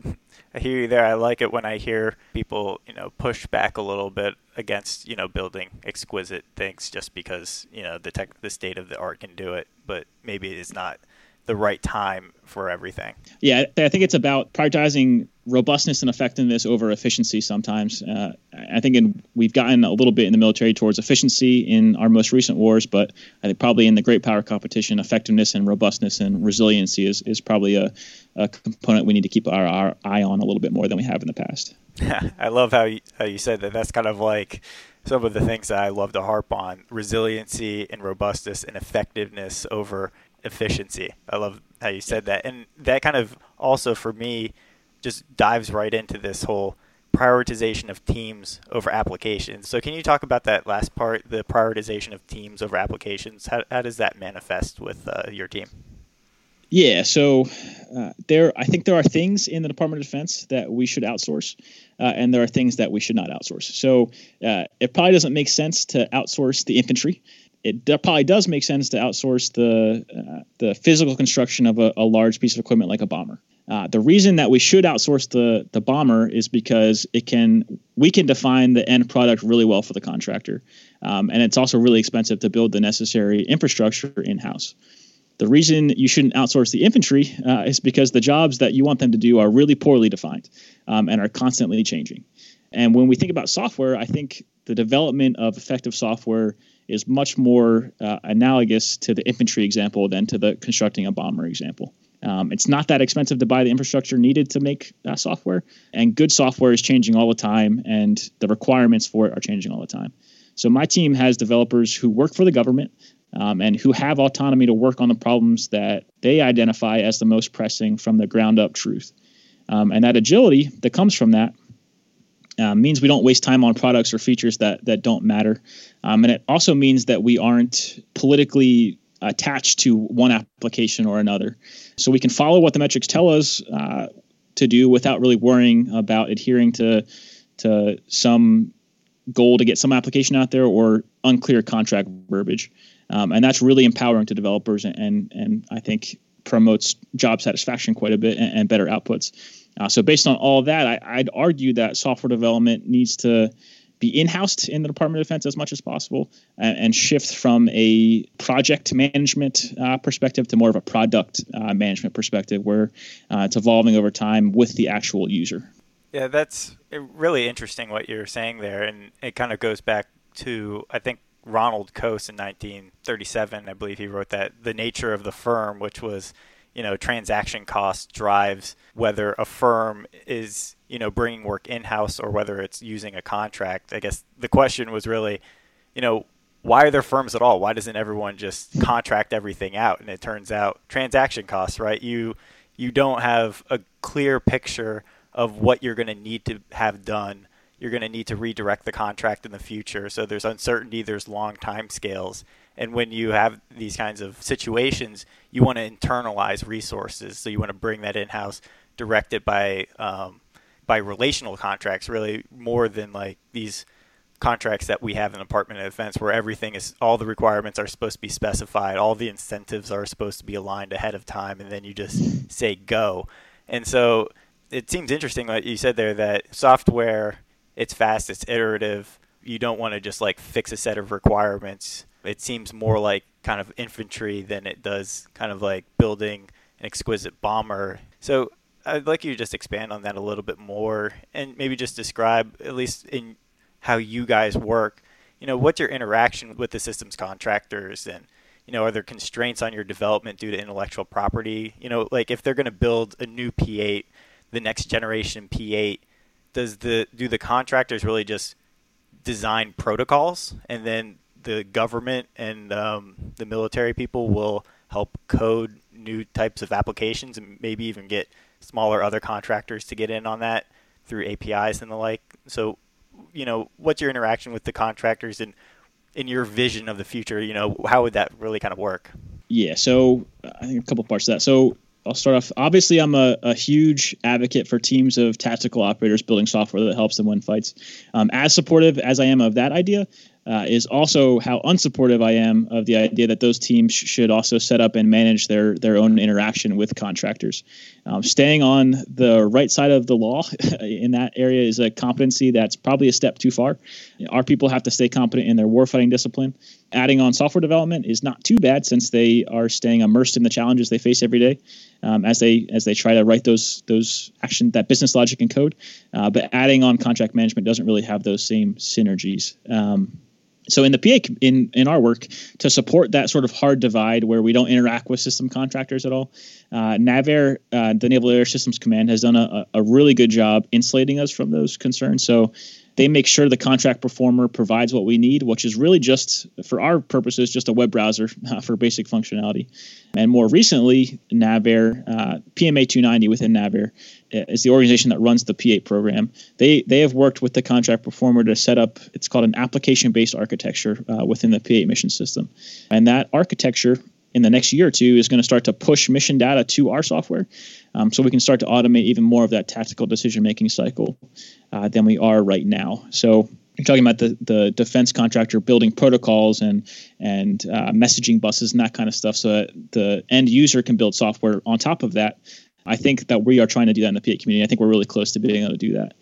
I hear you there. I like it when I hear people, you know, push back a little bit against, you know, building exquisite things just because, you know, the tech the state of the art can do it, but maybe it's not the right time for everything. Yeah, I think it's about prioritizing robustness and effectiveness over efficiency sometimes. Uh, I think in, we've gotten a little bit in the military towards efficiency in our most recent wars, but I think probably in the great power competition, effectiveness and robustness and resiliency is, is probably a, a component we need to keep our, our eye on a little bit more than we have in the past. I love how you, how you said that. That's kind of like some of the things that I love to harp on resiliency and robustness and effectiveness over efficiency. I love how you said that. And that kind of also for me just dives right into this whole prioritization of teams over applications. So can you talk about that last part, the prioritization of teams over applications? How, how does that manifest with uh, your team? Yeah, so uh, there, I think there are things in the Department of Defense that we should outsource, uh, and there are things that we should not outsource. So uh, it probably doesn't make sense to outsource the infantry it probably does make sense to outsource the uh, the physical construction of a, a, large piece of equipment like a bomber. Uh, the reason that we should outsource the the bomber is because it can we can define the end product really well for the contractor, um, and it's also really expensive to build the necessary infrastructure in house. The reason you shouldn't outsource the infantry uh, is because the jobs that you want them to do are really poorly defined um, and are constantly changing. And when we think about software, I think the development of effective software is much more uh, analogous to the infantry example than to the constructing a bomber example. Um, it's not that expensive to buy the infrastructure needed to make uh, software, and good software is changing all the time, and the requirements for it are changing all the time. So my team has developers who work for the government um, and who have autonomy to work on the problems that they identify as the most pressing from the ground up truth. Um, and that agility that comes from that uh, means we don't waste time on products or features that that don't matter, um, and it also means that we aren't politically attached to one application or another. So we can follow what the metrics tell us uh, to do without really worrying about adhering to to some goal to get some application out there or unclear contract verbiage. Um, and that's really empowering to developers and, and, and I think promotes job satisfaction quite a bit and, and better outputs. Uh, so based on all that, I, would argue that software development needs to be in-housed in the Department of Defense as much as possible and, and shift from a project management uh, perspective to more of a product uh, management perspective where uh, it's evolving over time with the actual user. Yeah, that's really interesting what you're saying there. And it kind of goes back to, I think, Ronald Coase in 1937, I believe he wrote that, The Nature of the Firm, which was – you know transaction cost drives whether a firm is you know bringing work in house or whether it's using a contract. I guess the question was really, you know, why are there firms at all? Why doesn't everyone just contract everything out? And it turns out transaction costs, right? You you don't have a clear picture of what you're going to need to have done. You're going to need to redirect the contract in the future. So there's uncertainty, there's long time scales. And when you have these kinds of situations, you want to internalize resources. So you want to bring that in house, direct it by um, by relational contracts, really more than like these contracts that we have in the Department of Defense, where everything is all the requirements are supposed to be specified, all the incentives are supposed to be aligned ahead of time, and then you just say go. And so it seems interesting, like you said there, that software it's fast, it's iterative. You don't want to just like fix a set of requirements it seems more like kind of infantry than it does kind of like building an exquisite bomber. So I'd like you to just expand on that a little bit more and maybe just describe, at least in how you guys work, you know, what's your interaction with the systems contractors and, you know, are there constraints on your development due to intellectual property? You know, like if they're going to build a new P8, the next generation P8, does the do the contractors really just design protocols and then the government and um, the military people will help code new types of applications and maybe even get smaller other contractors to get in on that through APIs and the like. So, you know, what's your interaction with the contractors and in your vision of the future? You know, how would that really kind of work? Yeah, so I think a couple parts of that. So I'll start off. Obviously, I'm a, a, huge advocate for teams of tactical operators building software that helps them win fights. Um, as supportive as I am of that idea, uh, is also how unsupportive I am of the idea that those teams sh- should also set up and manage their their own interaction with contractors. Um, staying on the right side of the law in that area is a competency that's probably a step too far. Our people have to stay competent in their warfighting discipline. Adding on software development is not too bad since they are staying immersed in the challenges they face every day um, as they as they try to write those those action that business logic and code. Uh, but adding on contract management doesn't really have those same synergies. Um, so in the P8 in in our work to support that sort of hard divide where we don't interact with system contractors at all, uh, NAVAIR, uh, the Naval Air Systems Command, has done a, a really good job insulating us from those concerns. So they make sure the contract performer provides what we need, which is really just, for our purposes, just a web browser uh, for basic functionality. And more recently, NAVAIR, uh, PMA 290 within NAVAIR, uh, is the organization that runs the P8 program. They they have worked with the contract performer to set up. It's called an application-based architecture uh, within the P8 mission system, and that architecture in the next year or two is going to start to push mission data to our software um, so we can start to automate even more of that tactical decision making cycle uh, than we are right now. So you're talking about the, the defense contractor building protocols and and uh, messaging buses and that kind of stuff so that the end user can build software on top of that. I think that we are trying to do that in the p community. I think we're really close to being able to do that.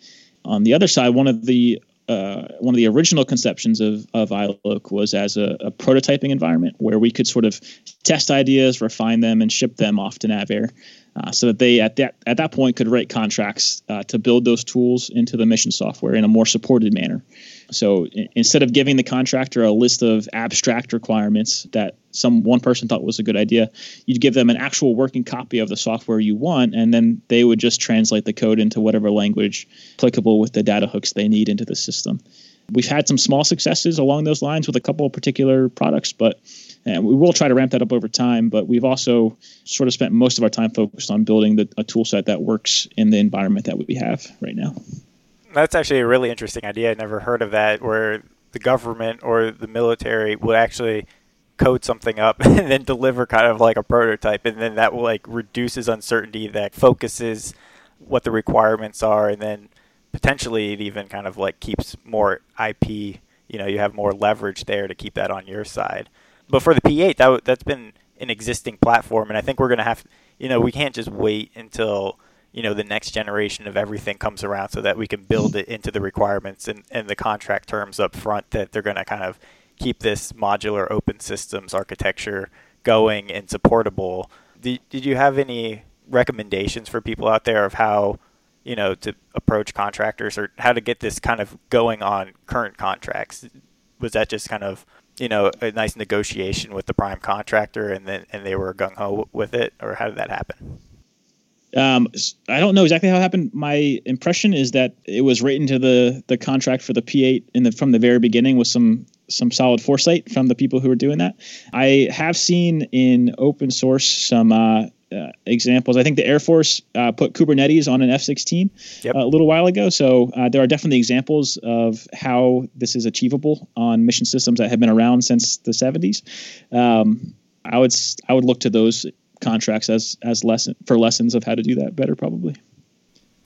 On the other side one of the uh, one of the original conceptions of, of iLOC was as a, a, prototyping environment where we could sort of test ideas, refine them, and ship them off to NavAir. Uh, so that they at that at that point could write contracts uh, to build those tools into the mission software in a more supported manner. So instead of giving the contractor a list of abstract requirements that some one person thought was a good idea, you'd give them an actual working copy of the software you want, and then they would just translate the code into whatever language applicable with the data hooks they need into the system. We've had some small successes along those lines with a couple of particular products, but and we will try to ramp that up over time. But we've also sort of spent most of our time focused on building the, a tool set that works in the environment that we have right now. That's actually a really interesting idea. I never heard of that, where the government or the military would actually code something up and then deliver kind of like a prototype, and then that will like reduces uncertainty, that focuses what the requirements are, and then potentially it even kind of like keeps more IP. You know, you have more leverage there to keep that on your side. But for the P8, that that's been an existing platform, and I think we're going to have, you know, we can't just wait until you know the next generation of everything comes around so that we can build it into the requirements and, and the contract terms up front that they're going to kind of keep this modular open systems architecture going and supportable did, did you have any recommendations for people out there of how you know to approach contractors or how to get this kind of going on current contracts was that just kind of you know a nice negotiation with the prime contractor and then and they were gung ho with it or how did that happen um, I don't know exactly how it happened. My impression is that it was written to the the contract for the P8 in the from the very beginning with some some solid foresight from the people who were doing that. I have seen in open source some uh, uh, examples. I think the Air Force uh, put Kubernetes on an F-16 yep. Uh, a little while ago, so uh, there are definitely examples of how this is achievable on mission systems that have been around since the 70s. Um, I would I would look to those contracts as as lesson for lessons of how to do that better probably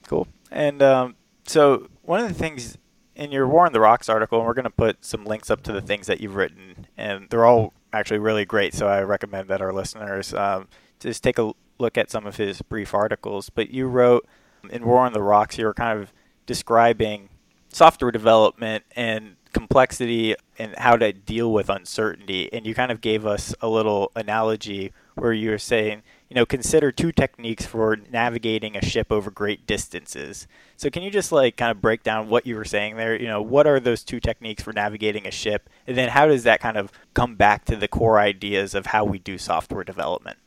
cool and um, so one of the things in your war on the rocks article and we're going to put some links up to the things that you've written and they're all actually really great so i recommend that our listeners um, just take a look at some of his brief articles but you wrote in war on the rocks you were kind of describing software development and complexity and how to deal with uncertainty and you kind of gave us a little analogy where you were saying, you know, consider two techniques for navigating a ship over great distances. So can you just like kind of break down what you were saying there? You know, what are those two techniques for navigating a ship, and then how does that kind of come back to the core ideas of how we do software development?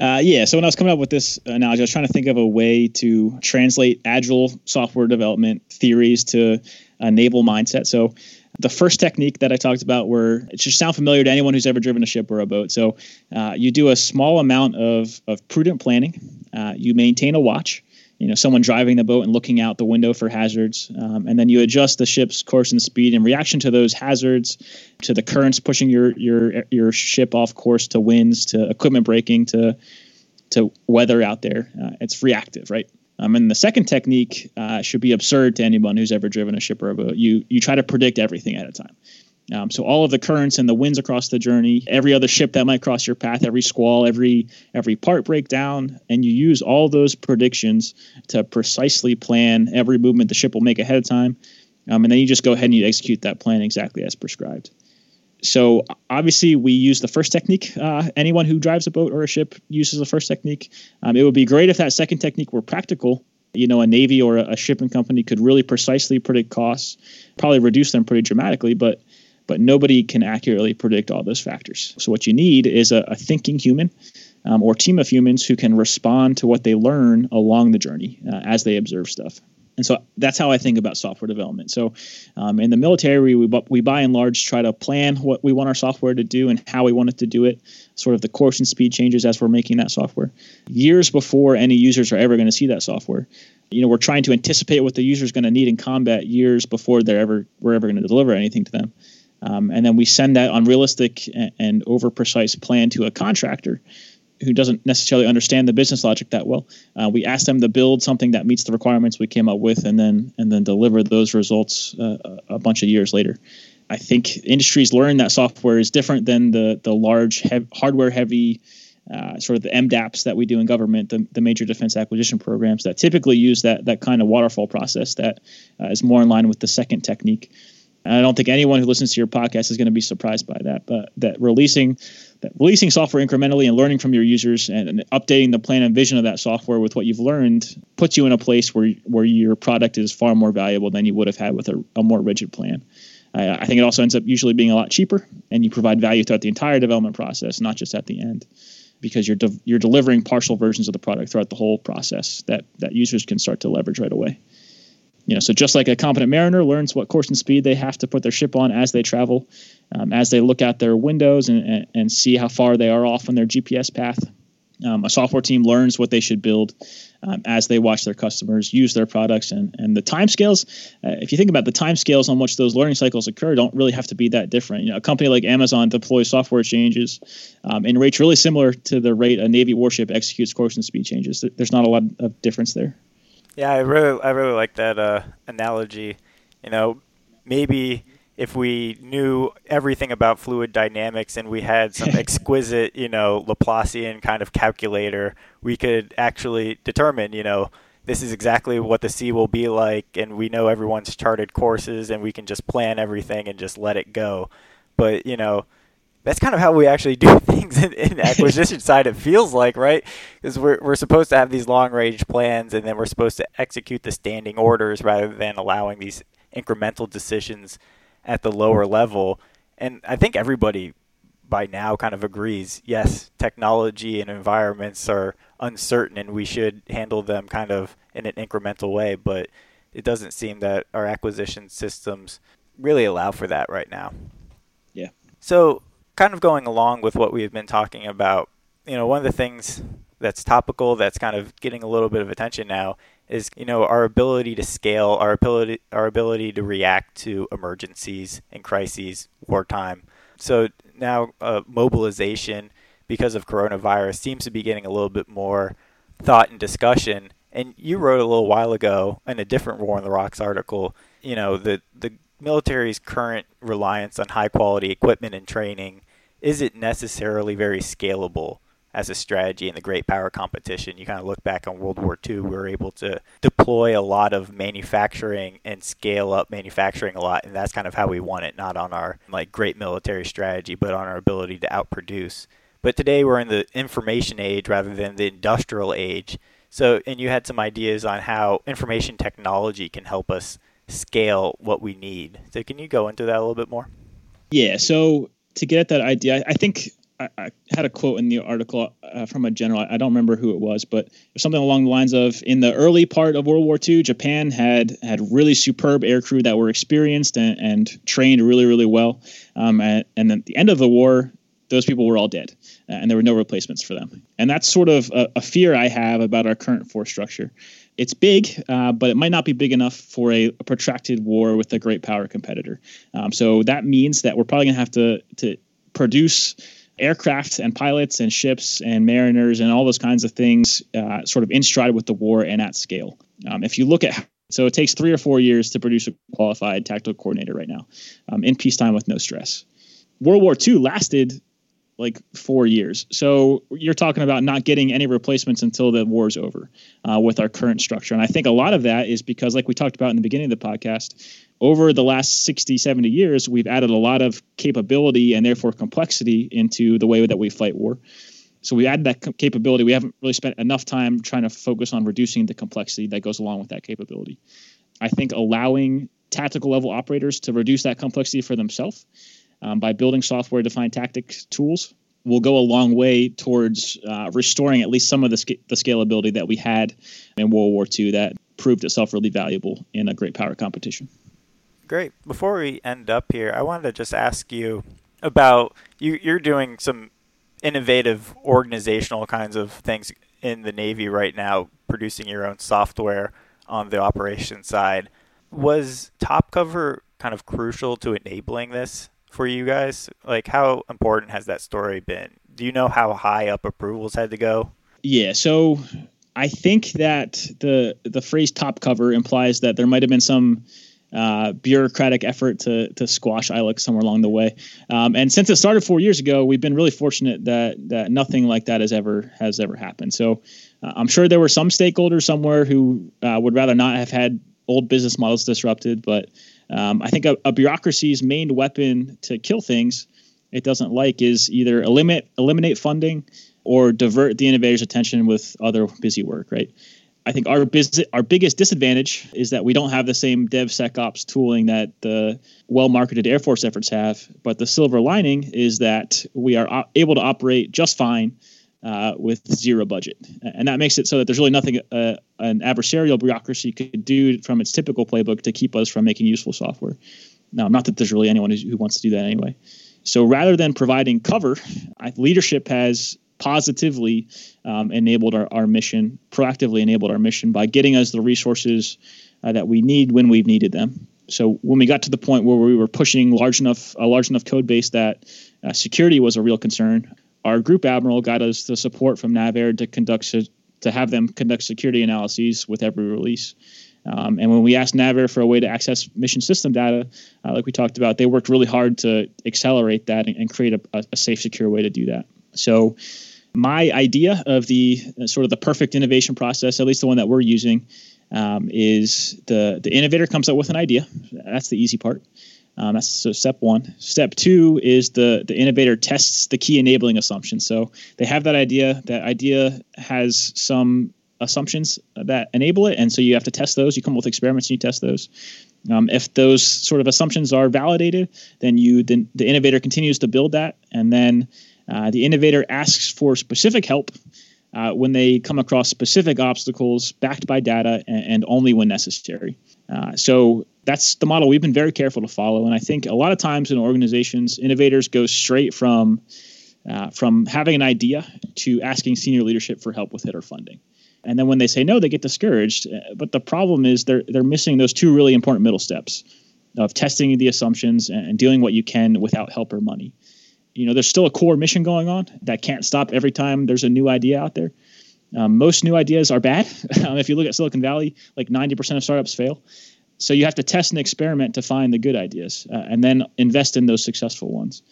Uh, yeah, so when I was coming up with this analogy, I was trying to think of a way to translate agile software development theories to naval mindset. So The first technique that I talked about were it should sound familiar to anyone who's ever driven a ship or a boat. So uh, you do a small amount of, of prudent planning. Uh, you maintain a watch you know someone driving the boat and looking out the window for hazards. Um, and then you adjust the ship's course and speed in reaction to those hazards to the currents pushing your your your ship off course to winds to equipment breaking to to weather out there. Uh, it's reactive right? Um, and the second technique uh, should be absurd to anyone who's ever driven a ship or a boat. You you try to predict everything at a time um, so all of the currents and the winds across the journey, every other ship that might cross your path, every squall, every every part breakdown, and you use all those predictions to precisely plan every movement the ship will make ahead of time, um, and then you just go ahead and you execute that plan exactly as prescribed. So obviously we use the first technique. Uh, anyone who drives a boat or a ship uses the first technique. Um, it would be great if that second technique were practical. You know, a navy or a, a shipping company could really precisely predict costs, probably reduce them pretty dramatically, but but nobody can accurately predict all those factors. So what you need is a, a thinking human um, or team of humans who can respond to what they learn along the journey uh, as they observe stuff. And so that's how I think about software development. So um, in the military, we, we by and large try to plan what we want our software to do and how we want it to do it, sort of the course and speed changes as we're making that software. Years before any users are ever going to see that software, you know, we're trying to anticipate what the user is going to need in combat years before they're ever we're ever going to deliver anything to them. Um, and then we send that unrealistic and, over precise plan to a contractor who doesn't necessarily understand the business logic that well. Uh, we ask them to build something that meets the requirements we came up with, and then and then deliver those results uh, a bunch of years later. I think industries learn that software is different than the the large hardware heavy. Uh, sort of the MDAPs that we do in government, the, the, major defense acquisition programs that typically use that that kind of waterfall process that uh, is more in line with the second technique. And I don't think anyone who listens to your podcast is going to be surprised by that. But that releasing that releasing software incrementally and learning from your users and, and, updating the plan and vision of that software with what you've learned puts you in a place where where your product is far more valuable than you would have had with a, a more rigid plan. I, I think it also ends up usually being a lot cheaper, and you provide value throughout the entire development process, not just at the end because you're de- you're delivering partial versions of the product throughout the whole process that that users can start to leverage right away you know, so just like a competent mariner learns what course and speed they have to put their ship on as they travel, um, as they look out their windows and, and, and, see how far they are off on their GPS path. Um, a software team learns what they should build um, as they watch their customers use their products and, and the time scales. Uh, if you think about the time scales on which those learning cycles occur, don't really have to be that different. You know, a company like Amazon deploys software changes um, in rates really similar to the rate a Navy warship executes course and speed changes. There's not a lot of difference there. Yeah, I really, I really like that uh, analogy. You know, maybe if we knew everything about fluid dynamics and we had some exquisite, you know, Laplacian kind of calculator, we could actually determine, you know, this is exactly what the sea will be like, and we know everyone's charted courses, and we can just plan everything and just let it go. But you know, that's kind of how we actually do things in, in acquisition side. It feels like right because we're we're supposed to have these long range plans, and then we're supposed to execute the standing orders rather than allowing these incremental decisions at the lower level. And I think everybody by now kind of agrees. Yes, technology and environments are uncertain, and we should handle them kind of in an incremental way. But it doesn't seem that our acquisition systems really allow for that right now. Yeah. So kind of going along with what we've been talking about, you know, one of the things that's topical that's kind of getting a little bit of attention now is you know our ability to scale our ability our ability to react to emergencies and crises wartime. So now uh, mobilization because of coronavirus seems to be getting a little bit more thought and discussion. And you wrote a little while ago in a different war on the rocks article you know the the military's current reliance on high quality equipment and training isn't necessarily very scalable as a strategy in the great power competition. You kind of look back on World War II, we were able to deploy a lot of manufacturing and scale up manufacturing a lot, and that's kind of how we won it, not on our like great military strategy, but on our ability to outproduce. But today we're in the information age rather than the industrial age. So, and you had some ideas on how information technology can help us scale what we need. So, can you go into that a little bit more? Yeah. So, to get at that idea, I think I, I, had a quote in the article uh, from a general. I don't remember who it was, but something along the lines of: in the early part of World War II, Japan had had really superb aircrew that were experienced and, and trained really, really well. Um, and, and at the end of the war, those people were all dead, and there were no replacements for them. And that's sort of a, a fear I have about our current force structure. It's big, uh, but it might not be big enough for a, a protracted war with a great power competitor. Um, so that means that we're probably going to have to to produce aircraft and pilots and ships and mariners and all those kinds of things uh, sort of in stride with the war and at scale. Um, if you look at so it takes three or four years to produce a qualified tactical coordinator right now um, in peacetime with no stress. World War II lasted like four years. So you're talking about not getting any replacements until the war's over uh, with our current structure. And I think a lot of that is because, like we talked about in the beginning of the podcast, over the last 60, 70 years, we've added a lot of capability and therefore complexity into the way that we fight war. So we added that capability. We haven't really spent enough time trying to focus on reducing the complexity that goes along with that capability. I think allowing tactical level operators to reduce that complexity for themselves um, by building software defined tactics tools will go a long way towards uh, restoring at least some of the, the scalability that we had in World War II that proved itself really valuable in a great power competition. Great. Before we end up here, I wanted to just ask you about you. You're doing some innovative organizational kinds of things in the Navy right now, producing your own software on the operations side. Was Top Cover kind of crucial to enabling this? For you guys? Like, how important has that story been? Do you know how high up approvals had to go? Yeah, so I think that the the phrase "top cover" implies that there might have been some uh, bureaucratic effort to to squash iLOC somewhere along the way. Um, and since it started four years ago, we've been really fortunate that that nothing like that has ever has ever happened. So uh, I'm sure there were some stakeholders somewhere who uh, would rather not have had old business models disrupted, but um, I think a, a, bureaucracy's main weapon to kill things it doesn't like is either eliminate eliminate funding or divert the innovator's attention with other busy work. Right. I think our business, our biggest disadvantage is that we don't have the same DevSecOps tooling that the well-marketed Air Force efforts have. But the silver lining is that we are able to operate just fine uh, with zero budget. And that makes it so that there's really nothing uh, an adversarial bureaucracy could do from its typical playbook to keep us from making useful software. Now, not that there's really anyone who wants to do that anyway. So rather than providing cover, leadership has positively um, enabled our, our mission, proactively enabled our mission by getting us the resources uh, that we need when we've needed them. So when we got to the point where we were pushing large enough a large enough code base that uh, security was a real concern, our group admiral got us the support from NavAir to conduct to have them conduct security analyses with every release. Um, and when we asked NavAir for a way to access mission system data, uh, like we talked about, they worked really hard to accelerate that and, and create a, a, safe, secure way to do that. So, my idea of the uh, sort of the perfect innovation process, at least the one that we're using, um, is the the innovator comes up with an idea. That's the easy part. Um, that's so step one. Step two is the the innovator tests the key enabling assumption. So they have that idea. That idea has some assumptions that enable it, and so you have to test those. You come up with experiments and you test those. Um, if those sort of assumptions are validated, then you then the innovator continues to build that, and then uh, the innovator asks for specific help uh, when they come across specific obstacles backed by data and, and only when necessary. Uh, so that's the model we've been very careful to follow. And I think a lot of times in organizations, innovators go straight from uh, from having an idea to asking senior leadership for help with it or funding. And then when they say no, they get discouraged. Uh, but the problem is they're they're missing those two really important middle steps of testing the assumptions and doing what you can without help or money. You know, there's still a core mission going on that can't stop every time there's a new idea out there. Um, most new ideas are bad. Um, if you look at Silicon Valley, like 90% of startups fail. So you have to test and experiment to find the good ideas uh, and then invest in those successful ones.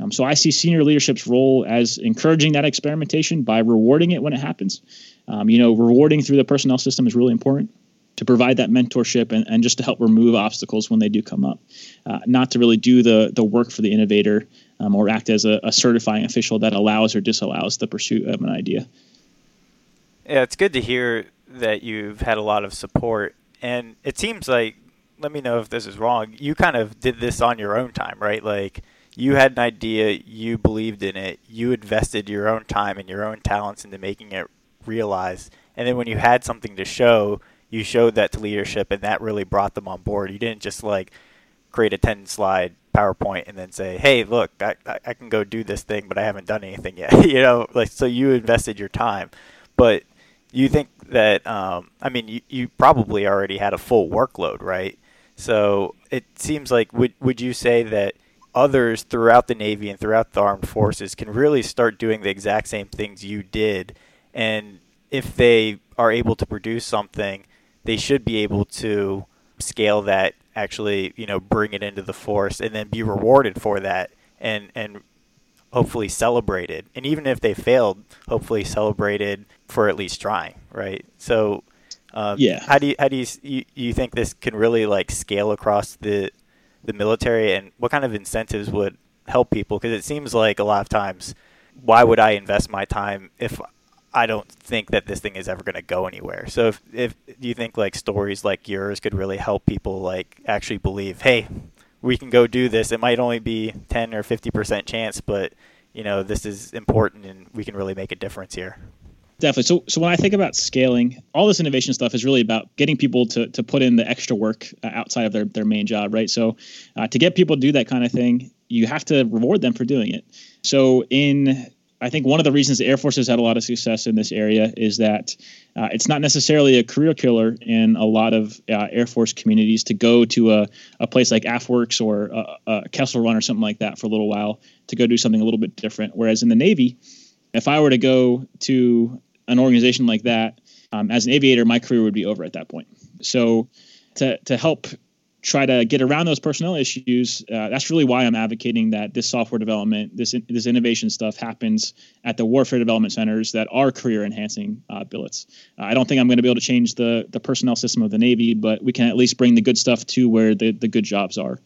Um, so I see senior leadership's role as encouraging that experimentation by rewarding it when it happens. Um, you know, rewarding through the personnel system is really important to provide that mentorship and, and just to help remove obstacles when they do come up. Uh, not to really do the the work for the innovator um, or act as a, a certifying official that allows or disallows the pursuit of an idea. Yeah, it's good to hear that you've had a lot of support and it seems like let me know if this is wrong. You kind of did this on your own time, right? Like you had an idea, you believed in it, you invested your own time and your own talents into making it realized. And then when you had something to show, you showed that to leadership, and that really brought them on board. You didn't just like create a 10 slide PowerPoint and then say, "Hey, look, I, I can go do this thing, but I haven't done anything yet." you know, like so you invested your time, but you think that um, I mean, you, you probably already had a full workload, right? So it seems like would would you say that others throughout the Navy and throughout the armed forces can really start doing the exact same things you did. And if they are able to produce something, they should be able to scale that, actually, you know, bring it into the force and then be rewarded for that and, and hopefully celebrated. And even if they failed, hopefully celebrated for at least trying, right? So, um, yeah. How do you how do you, you you think this can really like scale across the the military, and what kind of incentives would help people? Because it seems like a lot of times, why would I invest my time if I don't think that this thing is ever going to go anywhere? So if if do you think like stories like yours could really help people like actually believe, hey, we can go do this. It might only be ten or fifty percent chance, but you know this is important, and we can really make a difference here. Definitely. So, so when I think about scaling, all this innovation stuff is really about getting people to to put in the extra work uh, outside of their their main job, right? So, uh, to get people to do that kind of thing, you have to reward them for doing it. So, in I think one of the reasons the Air Force has had a lot of success in this area is that uh, it's not necessarily a career killer in a lot of uh, Air Force communities to go to a, a place like AFWERX or a, a Kessel Run or something like that for a little while to go do something a little bit different. Whereas in the Navy, if I were to go to an organization like that, um, as an aviator, my career would be over at that point. So to to help try to get around those personnel issues, uh, that's really why I'm advocating that this software development, this this innovation stuff happens at the warfare development centers that are career enhancing uh, billets. Uh, I don't think I'm going to be able to change the the personnel system of the Navy, but we can at least bring the good stuff to where the the good jobs are.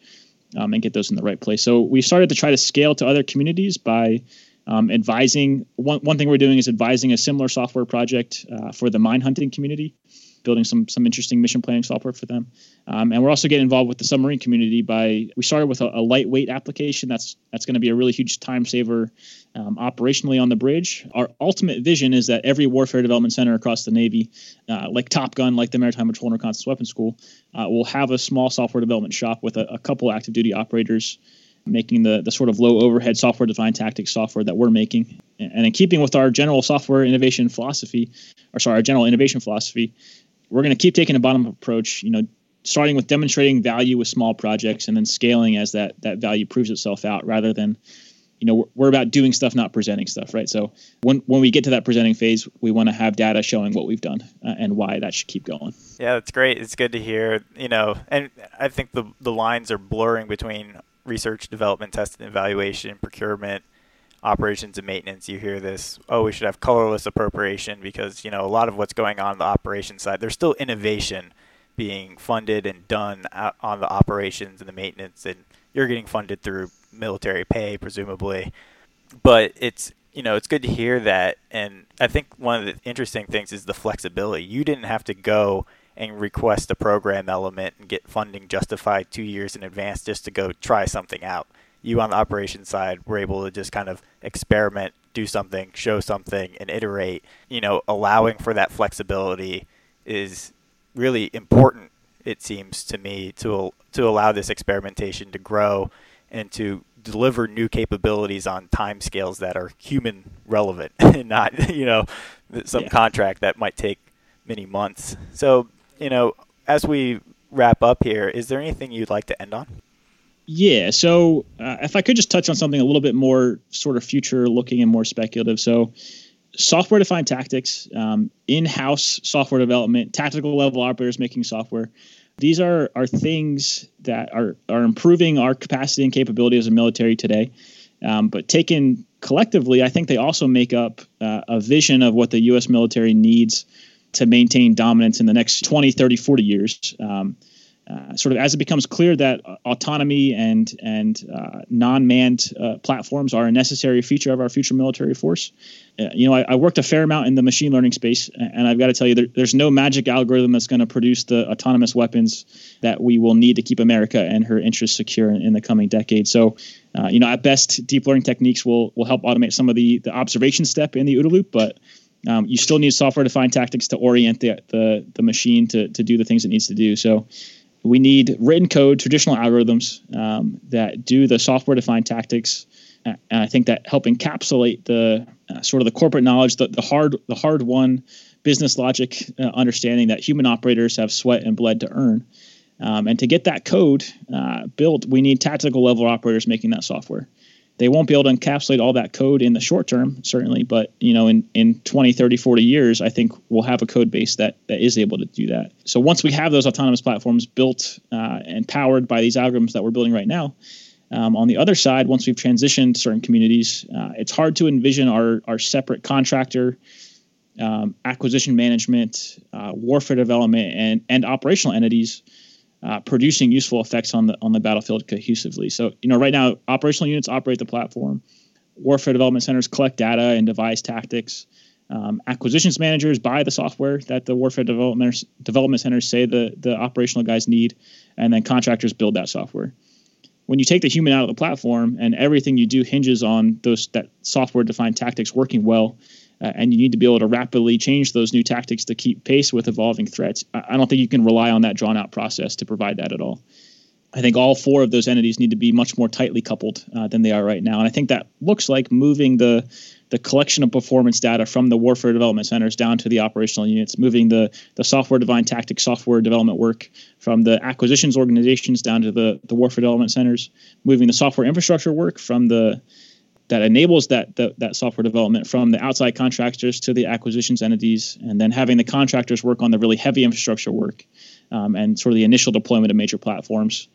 Um, and get those in the right place. So we started to try to scale to other communities by um, advising. One, one thing we're doing is advising a similar software project uh, for the mine hunting community, building some some interesting mission planning software for them. Um, and we're also getting involved with the submarine community by we started with a, a lightweight application that's that's going to be a really huge time saver um, operationally on the bridge. Our ultimate vision is that every warfare development center across the Navy, uh, like Top Gun, like the Maritime Patrol and Reconnaissance Weapons School, uh, will have a small software development shop with a, a couple active duty operators making the, the sort of low overhead software defined tactics software that we're making. And in keeping with our general software innovation philosophy, or sorry, our general innovation philosophy, we're going to keep taking a bottom up approach, you know, starting with demonstrating value with small projects and then scaling as that, that value proves itself out rather than, you know, we're, we're about doing stuff, not presenting stuff, right? So when, when we get to that presenting phase, we want to have data showing what we've done uh, and why that should keep going. Yeah, that's great. It's good to hear, you know, and I think the, the lines are blurring between research, development, testing, evaluation, procurement, operations, and maintenance. You hear this, oh, we should have colorless appropriation because you know a lot of what's going on, on the operations side. There's still innovation being funded and done on the operations and the maintenance, and you're getting funded through military pay, presumably. But it's you know it's good to hear that, and I think one of the interesting things is the flexibility. You didn't have to go and request a program element and get funding justified two years in advance just to go try something out. You on the operations side were able to just kind of experiment, do something, show something, and iterate. You know, allowing for that flexibility is really important. It seems to me to to allow this experimentation to grow and to deliver new capabilities on timescales that are human relevant and not you know some yeah. contract that might take many months. So you know, as we wrap up here, is there anything you'd like to end on? Yeah. So, uh, if I could just touch on something a little bit more sort of future looking and more speculative. So, software defined tactics, um, in house software development, tactical level operators making software. These are, are things that are, are improving our capacity and capability as a military today. Um, but taken collectively, I think they also make up uh, a vision of what the U.S. military needs to maintain dominance in the next 20, 30, 40 years. Um, uh, sort of as it becomes clear that autonomy and and uh, non-manned uh, platforms are a necessary feature of our future military force. Uh, you know, I, I, worked a fair amount in the machine learning space, and I've got to tell you, there, there's no magic algorithm that's going to produce the autonomous weapons that we will need to keep America and her interests secure in, in the coming decade. So, uh, you know, at best, deep learning techniques will will help automate some of the the observation step in the OODA loop, but um, you still need software-defined tactics to orient the, the the machine to to do the things it needs to do. So we need written code, traditional algorithms um, that do the software defined tactics. And I think that help encapsulate the uh, sort of the corporate knowledge, the, the hard the hard won business logic uh, understanding that human operators have sweat and bled to earn. Um, and to get that code uh, built, we need tactical level operators making that software they won't be able to encapsulate all that code in the short term certainly but you know in, in 20 30 40 years i think we'll have a code base that, that is able to do that. So once we have those autonomous platforms built uh, and powered by these algorithms that we're building right now um, on the other side once we've transitioned certain communities uh, it's hard to envision our, our separate contractor um, acquisition management uh, warfare development and, and operational entities uh, producing useful effects on the on the battlefield cohesively. So you know, right now, operational units operate the platform. Warfare development centers collect data and devise tactics. Um, acquisitions managers buy the software that the warfare development development centers say the the operational guys need, and then contractors build that software. When you take the human out of the platform and everything you do hinges on those that software defined tactics working well, uh, and you need to be able to rapidly change those new tactics to keep pace with evolving threats. I, don't think you can rely on that drawn out process to provide that at all. I think all four of those entities need to be much more tightly coupled uh, than they are right now, and I think that looks like moving the the collection of performance data from the warfare development centers down to the operational units, moving the the software defined tactics software development work from the acquisitions organizations down to the the warfare development centers, moving the software infrastructure work from the that enables that, that, that software development from the outside contractors to the acquisitions entities, and then having the contractors work on the really heavy infrastructure work um, and sort of the initial deployment of major platforms,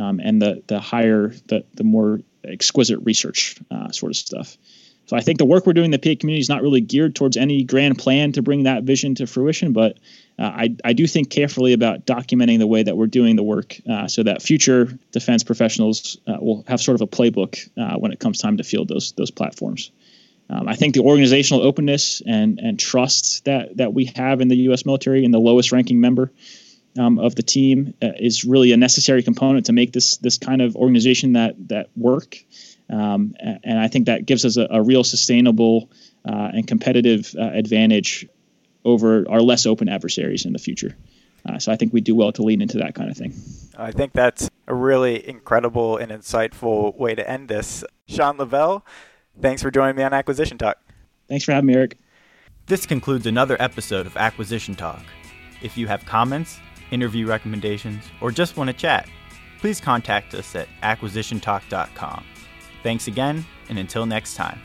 um, and the the higher the the more exquisite research uh, sort of stuff. So I think the work we're doing in the P8 community is not really geared towards any grand plan to bring that vision to fruition, but uh, I, I do think carefully about documenting the way that we're doing the work uh, so that future defense professionals uh, will have sort of a playbook uh, when it comes time to field those those platforms. Um, I think the organizational openness and and trust that that we have in the U.S. military and the lowest ranking member um, of the team uh, is really a necessary component to make this this kind of organization that that work. Um, and I think that gives us a, a real sustainable uh, and competitive uh, advantage over our less open adversaries in the future. Uh, so I think we do well to lean into that kind of thing. I think that's a really incredible and insightful way to end this. Sean Lavelle, thanks for joining me on Acquisition Talk. Thanks for having me, Eric. This concludes another episode of Acquisition Talk. If you have comments, interview recommendations, or just want to chat, please contact us at acquisitiontalk.com. Thanks again, and until next time.